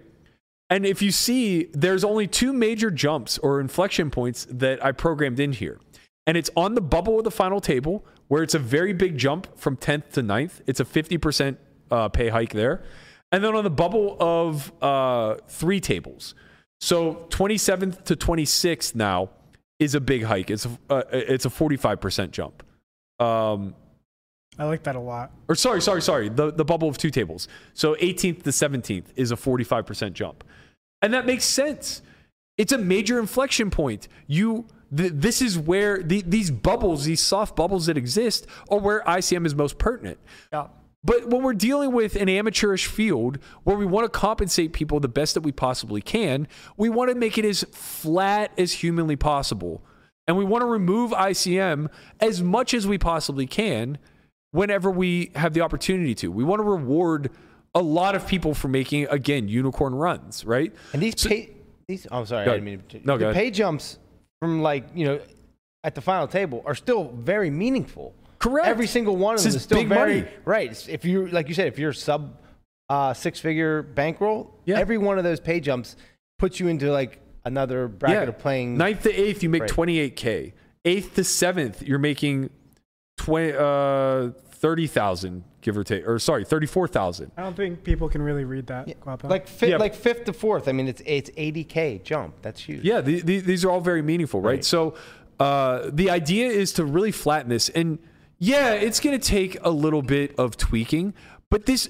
And if you see, there's only two major jumps or inflection points that I programmed in here. And it's on the bubble of the final table, where it's a very big jump from 10th to 9th. It's a 50% uh, pay hike there. And then on the bubble of uh, three tables. So 27th to 26th now is a big hike. It's a, uh, it's a 45% jump. Um,
I like that a lot.
or sorry, sorry, sorry. The the bubble of two tables. So 18th to 17th is a 45% jump. And that makes sense. It's a major inflection point. You th- this is where the, these bubbles, these soft bubbles that exist, are where ICM is most pertinent.
Yeah.
But when we're dealing with an amateurish field where we want to compensate people the best that we possibly can, we want to make it as flat as humanly possible. And we want to remove ICM as much as we possibly can whenever we have the opportunity to. We want to reward a lot of people for making, again, unicorn runs, right?
And these pay, these. Oh, sorry. I didn't mean to.
No,
the pay jumps from like you know, at the final table are still very meaningful.
Correct.
Every single one of
This
them
is
still
big
very
money.
right. If you like you said, if you're sub uh, six figure bankroll,
Yeah.
every one of those pay jumps puts you into like another bracket of playing.
Ninth to eighth, you make
Right.
28K. Eighth to seventh, you're making 20, uh, 30,000, give or take. Or sorry, 34,000.
I don't think people can really read that. Guapo.
Like fi-
Yeah.
like fifth to fourth. I mean, it's it's 80k jump. That's huge.
Yeah, the, the, these are all very meaningful, right?
Right.
So uh, the idea is to really flatten this. And yeah, it's going to take a little bit of tweaking, but But this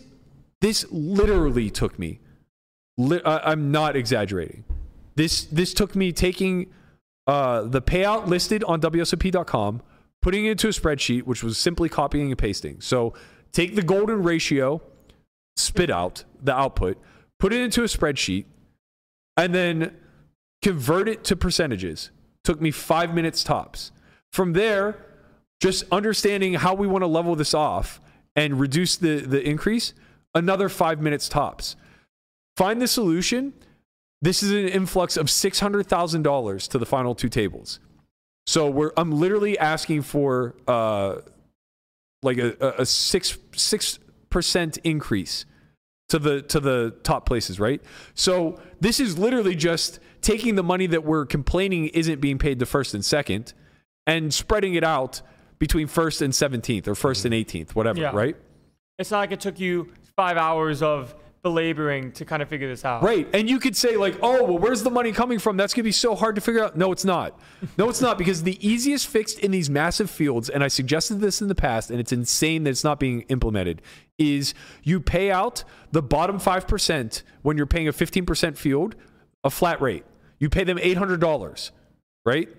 this literally took me. Li- I, I'm not exaggerating. This this took me taking uh, the payout listed on WSOP.com, putting it into a spreadsheet, which was simply copying and pasting. So take the golden ratio, spit out the output, put it into a spreadsheet, and then convert it to percentages. Took me five minutes tops. From there, just understanding how we want to level this off and reduce the, the increase, another five minutes tops. Find the solution. This is an influx of $600,000 to the final two tables. So we're, I'm literally asking for uh, like a, a- six six percent increase to the to the top places, right? So this is literally just taking the money that we're complaining isn't being paid to first and second, and spreading it out between first and seventeenth or 1st and eighteenth, whatever,
Yeah.
right?
It's not like it took you five hours of belaboring to kind of figure this out.
Right. And you could say, like, oh, well, where's the money coming from? That's going to be so hard to figure out. No, it's not. No, it's not because the easiest fix in these massive fields, and I suggested this in the past, and it's insane that it's not being implemented, is you pay out the bottom 5% when you're paying a 15% field a flat rate. You pay them $800, right?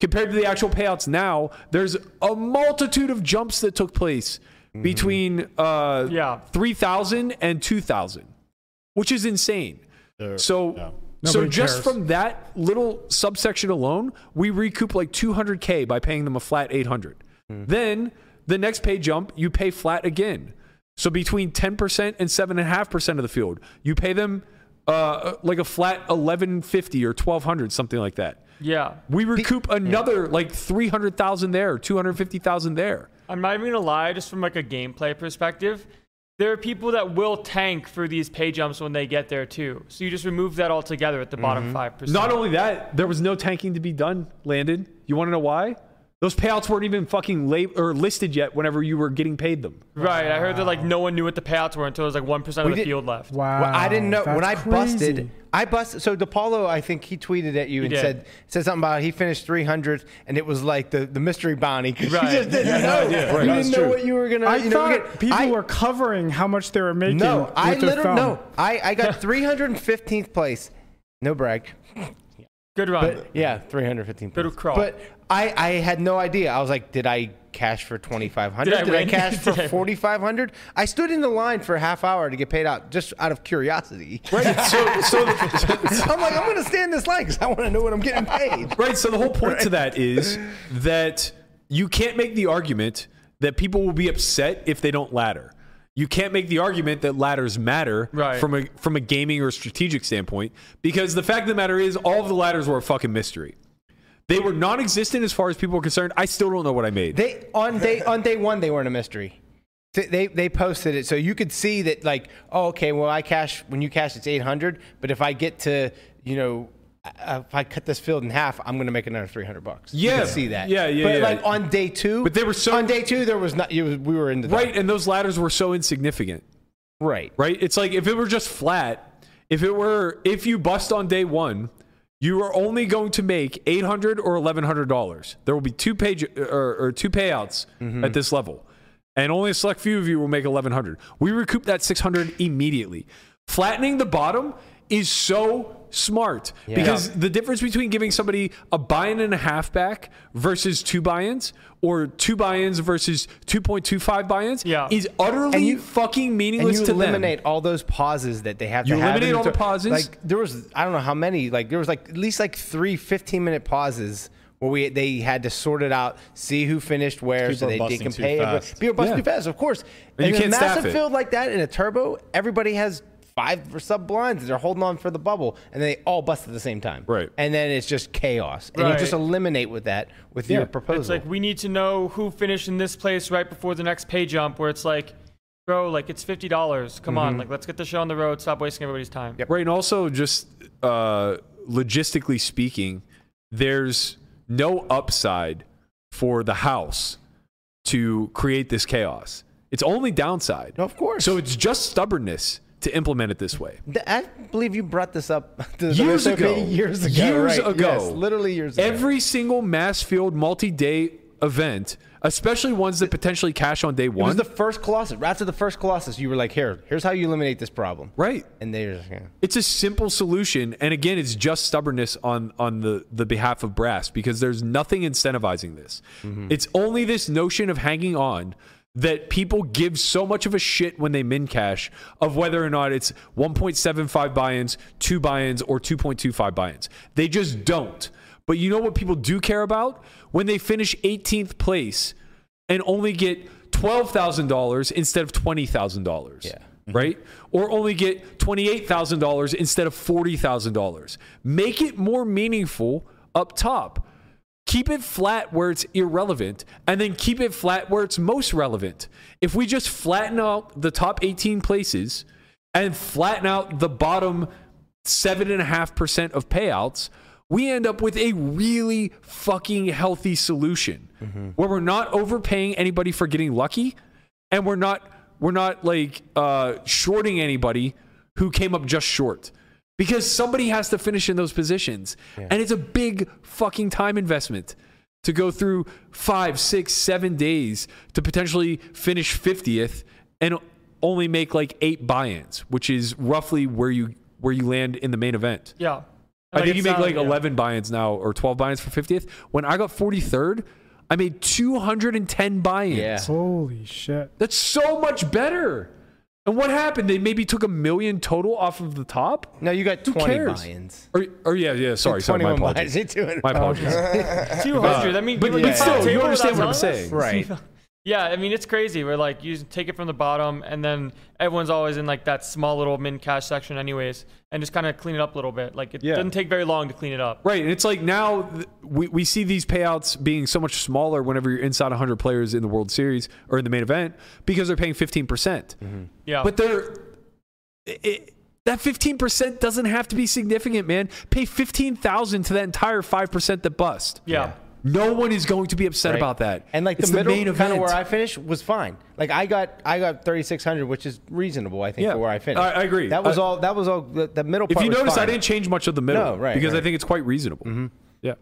Compared to the actual payouts now, there's a multitude of jumps that took place between uh,
Yeah.
3,000 and 2,000, which is insane. So,
yeah.
so just
cares.
from that little subsection alone, we recoup like 200k by paying them a flat 800. Then the next pay jump, you pay flat again. So between 10% and 7.5% of the field, you pay them uh, like a flat 1150 or 1200, something like that.
Yeah.
We recoup another like 300,000 there, 250,000 there.
I'm not even gonna lie, just from like a gameplay perspective, there are people that will tank for these pay jumps when they get there too. So you just remove that altogether at the bottom mm-hmm. five percent.
Not only that, there was no tanking to be done, Landon. You want to know why? Those payouts weren't even fucking lab- or listed yet whenever you were getting paid them.
right. I heard that like no one knew what the payouts were until it was like one percent of the
did-
field left.
Wow.
Well, I didn't know when I
that's
busted. I busted. So DePaulo, I think he tweeted at you and
did.
said said something about he finished 300, and it was like the, the mystery bounty because
Right.
you just didn't (laughs)
Yeah,
know.
idea.
You didn't
that's
know what you were gonna.
I
you know,
thought
get-
people
I-
were covering how much they were making.
No,
with
I literally no. I I got (laughs) 315th place. No brag.
Good run.
But yeah, 315
Good
points.
crawl.
But I, I had no idea. I was like, did I cash for 2,500?
Did I
Did I (laughs) cash for
Did I
4,500? I stood in the line for a half hour to get paid out just out of curiosity.
Right. So, so (laughs)
I'm like, I'm going to stand this line because I want to know what I'm getting paid. (laughs)
right. So the whole point to that is that you can't make the argument that people will be upset if they don't ladder. You can't make the argument that ladders matter
Right.
from a from a gaming or strategic standpoint because the fact of the matter is all of the ladders were a fucking mystery. They were non-existent as far as people were concerned. I still don't know what I made.
They on day on day one they weren't a mystery. They they posted it so you could see that like oh okay well I cash when you cash it's 800 but if I get to you know uh, if I cut this field in half I'm gonna make another 300 bucks. you
Yeah.
see that.
Yeah, yeah,
But
yeah.
like on day two,
But they were so-
on day two there was not. Was, we were in the dark.
right, and those ladders were so insignificant.
right.
right? It's like if it were just flat, if it were if you bust on day one, you are only going to make eight hundred or eleven hundred dollars. There will be two page or, or two payouts mm-hmm. at this level, and only a select few of you will make eleven hundred. We recoup that six hundred immediately. Flattening the bottom is so smart because the difference between giving somebody a buy-in and a half back versus two buy-ins or two buy-ins versus 2.25 buy-ins
Yeah.
is utterly
you-
fucking
And
meaningless
you
to them.
eliminate all those pauses that they have
You
to have.
eliminate
in
all the pauses?
Like there was, I don't know how many. Like there was like at least like three 15 minute pauses where we they had to sort it out, see who finished where,
People
so
are
they
busting
can
too
pay. everybody-
fast.
People are busting
Yeah.
too fast, of course.
And you can't
a
staff
massive
it.
field like that in a turbo, everybody has five or sub blinds. They're holding on for the bubble, and they all bust at the same time.
Right.
And then it's just chaos, and
Right.
you just eliminate with that with
Yeah.
your proposal.
It's like we need to know who finished in this place right before the next pay jump. Where it's like, bro, like it's fifty dollars. Come on, like let's get the show on the road. Stop wasting everybody's time.
Right, and also just uh, logistically speaking, there's no upside for the house to create this chaos. It's only downside.
Of course.
So it's just stubbornness to implement it this way.
I believe you brought this up (laughs) to the
Years ago.
Years ago.
Years
right.
ago.
Yes, literally years ago.
Every single mass field multi-day event, especially ones that potentially cash on day
It was
one.
the first Colossus. Right After the first Colossus, you were like, "Here, here's how you eliminate this problem."
right.
And they're just, yeah.
It's a simple solution, and again, it's just stubbornness on on the the behalf of Brass because there's nothing incentivizing this. Mm-hmm. It's only this notion of hanging on that people give so much of a shit when they min cash of whether or not it's 1.75 buy-ins, two buy-ins, or 2.25 buy-ins. They just don't. But you know what people do care about when they finish 18th place and only get $12,000 instead of $20,000.
Yeah.
Right? Or only get $28,000 instead of $40,000. Make it more meaningful up top. Keep it flat where it's irrelevant and then keep it flat where it's most relevant. If we just flatten out the top 18 places and flatten out the bottom 7.5% of payouts, we end up with a really fucking healthy solution. Where we're not overpaying anybody for getting lucky and we're not we're not like uh, shorting anybody who came up just short because somebody has to finish in those positions and it's a big fucking time investment to go through five six seven days to potentially finish 50th and only make like eight buy-ins which is roughly where you where you land in the main event
Yeah.
I think you make like
yeah.
11 buy-ins now or 12 buy-ins for 50th. When I got 43rd, I made 210 buy-ins.
Yeah.
Holy shit.
That's so much better. And what happened? They maybe took a million total off of the top?
No, you got
Who
20
cares?
buy-ins.
Or, or yeah, yeah, sorry, sorry, my
21
apologies.
buy-ins. You're
My apologies. (laughs)
200. I mean,
but-
you
but still, you understand what I'm saying.
Right. (laughs)
Yeah, I mean it's crazy. We're like you take it from the bottom, and then everyone's always in like that small little min cash section, anyways, and just kind of clean it up a little bit. Like it
Yeah.
doesn't take very long to clean it up.
Right. And it's like now th- we, we see these payouts being so much smaller whenever you're inside 100 players in the World Series or in the main event because they're paying 15%. percent mm-hmm.
Yeah,
But they're it, that 15% doesn't have to be significant, man. Pay 15,000 to that entire 5% that bust.
yeah.
No one is going to be upset
Right.
about that.
And like
It's
the middle,
main
kind of where I finished was fine. Like I got, I got 3,600, which is reasonable, I think,
Yeah.
for where I finished.
I- I agree.
That was
I-
all. That was all. The, the middle.
if you
was
notice, I didn't change much of the middle
No, right,
because I think it's quite reasonable. Mm-hmm. Yeah.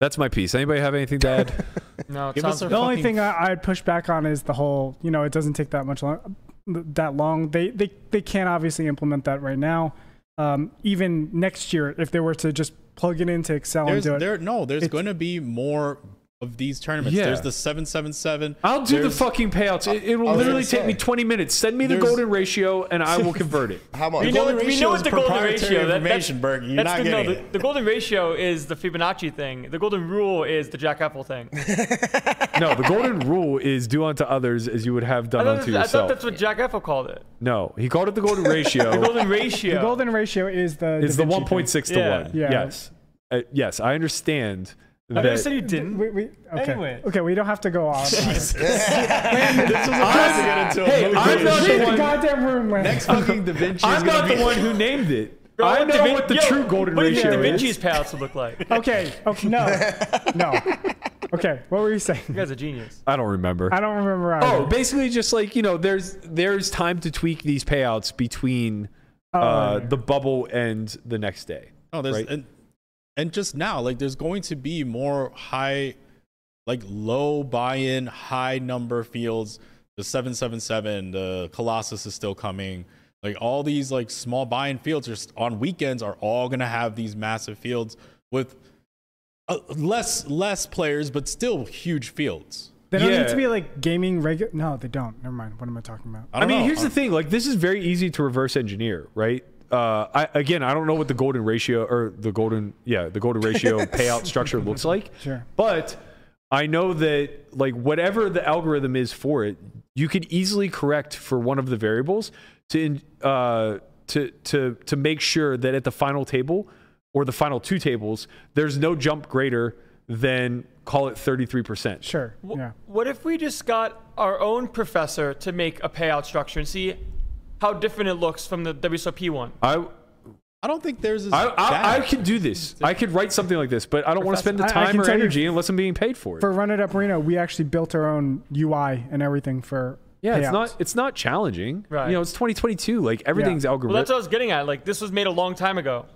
That's my piece. Anybody have anything to add? (laughs)
No,
Give us
sounds
a
The only thing I, I'd push back on is the whole, you know, it doesn't take that much long, that long. They they they can't obviously implement that right now. Um, even next year, if they were to just plug it into Excel
There's,
and do it,
there, no, there's going to be more of these tournaments.
Yeah.
There's the 777.
I'll do the fucking payouts. It, it will literally
gonna
take me 20 minutes. Send me the
There's-
golden ratio and I will convert it. (laughs)
How much?
We know,
golden
what- we
ratio
know what the golden
proprietary
ratio. That, that's,
Berg. You're
that's
not
the, no,
getting
the,
it.
the golden ratio is the Fibonacci thing. The golden rule is the Jack Effel thing. (laughs)
No, the golden rule is do unto others as you would have done
thought,
unto
I thought
yourself.
that's what Jack Effel called it.
No, he called it the golden ratio. (laughs)
The golden ratio.
the golden ratio is the
It's
Da
the 1.6 to
Yeah.
1.
Yeah.
Yes. Uh, yes, I understand
I never said you didn't.
We, we, okay.
Anyway.
okay, we don't have to go on. (laughs) (laughs)
This was a to
Hey, I'm not the one.
goddamn room, man.
Next fucking Da Vinci.
I'm not the one who named it.
Bro,
I know what the
Yo,
true golden
what do you
ratio
think Da. Vinci's payouts would look like? (laughs)
Okay. Okay. No. No. Okay. What were you saying?
You guys are genius.
I don't remember.
I don't remember. Either.
Oh, basically just like you know, there's there's time to tweak these payouts between
Oh,
uh,
yeah.
the bubble and the next day.
No, there's
right?
and, and just now, like there's going to be more high, like low buy-in, high number fields. The seven seven seven, the Colossus is still coming. Like all these like small buy-in fields just on weekends are all gonna have these massive fields with uh, less less players, but still huge fields.
They don't
Yeah.
need to be like gaming regular. No, they don't. Never mind. What am I talking about?
I,
I, mean,
know.
here's the thing: like this is very easy to reverse engineer, right? Uh, I, again, I don't know what the golden ratio or the golden, yeah, the golden ratio (laughs) payout structure looks like.
Sure.
But I know that like whatever the algorithm is for it, you could easily correct for one of the variables to uh, to to to make sure that at the final table or the final two tables, there's no jump greater than call it 33%.
Sure.
Wh-
Yeah.
What if we just got our own professor to make a payout structure and see how different it looks from the WSOP one?
I
I don't think there's. As
I, I, I could do this. I could write something like this, but I don't want to spend the
I- I
time or
tell you-
energy unless I'm being paid for it.
For Run It Up Reno, we actually built our own UI and everything for.
yeah, it's not it's not challenging.
Right.
You know, it's 2022. Like everything's
Well,
algorithm.
that's what I was getting at. Like this was made a long time ago,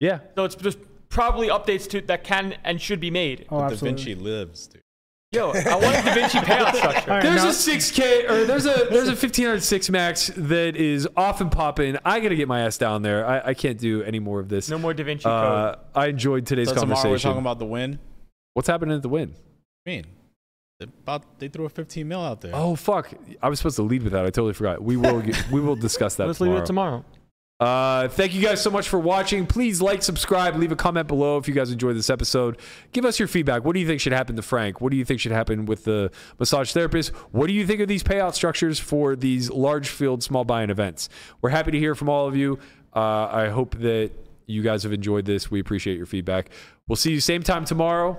yeah.
so it's just probably updates to that can and should be made.
Oh,
Da
absolutely.
Vinci lives, dude.
Yo, I want a Da Vinci payout structure. (laughs)
All right,
There's
now-
a 6K or there's a there's a 1506 max that is off and popping. I gotta get my ass down there. I, I can't do any more of this.
No more Da Vinci code.
Uh, I enjoyed today's
So tomorrow we're talking about the Wynn.
What's happening at the Wynn?
I mean, they about they threw a 15 mil out there.
Oh fuck! I was supposed to lead with that. I totally forgot. We will get, we will discuss that (laughs)
Let's
tomorrow.
leave it tomorrow.
Uh, thank you guys so much for watching. Please like, subscribe, leave a comment below if you guys enjoyed this episode. Give us your feedback. What do you think should happen to Frank? What do you think should happen with the massage therapist? What do you think of these payout structures for these large field small buy-in events? We're happy to hear from all of you. Uh, I hope that you guys have enjoyed this. We appreciate your feedback. We'll see you same time tomorrow,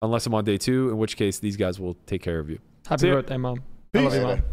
unless I'm on day two, in which case these guys will take care of you.
Happy
See ya.
birthday, mom. I love you, mom.
Later.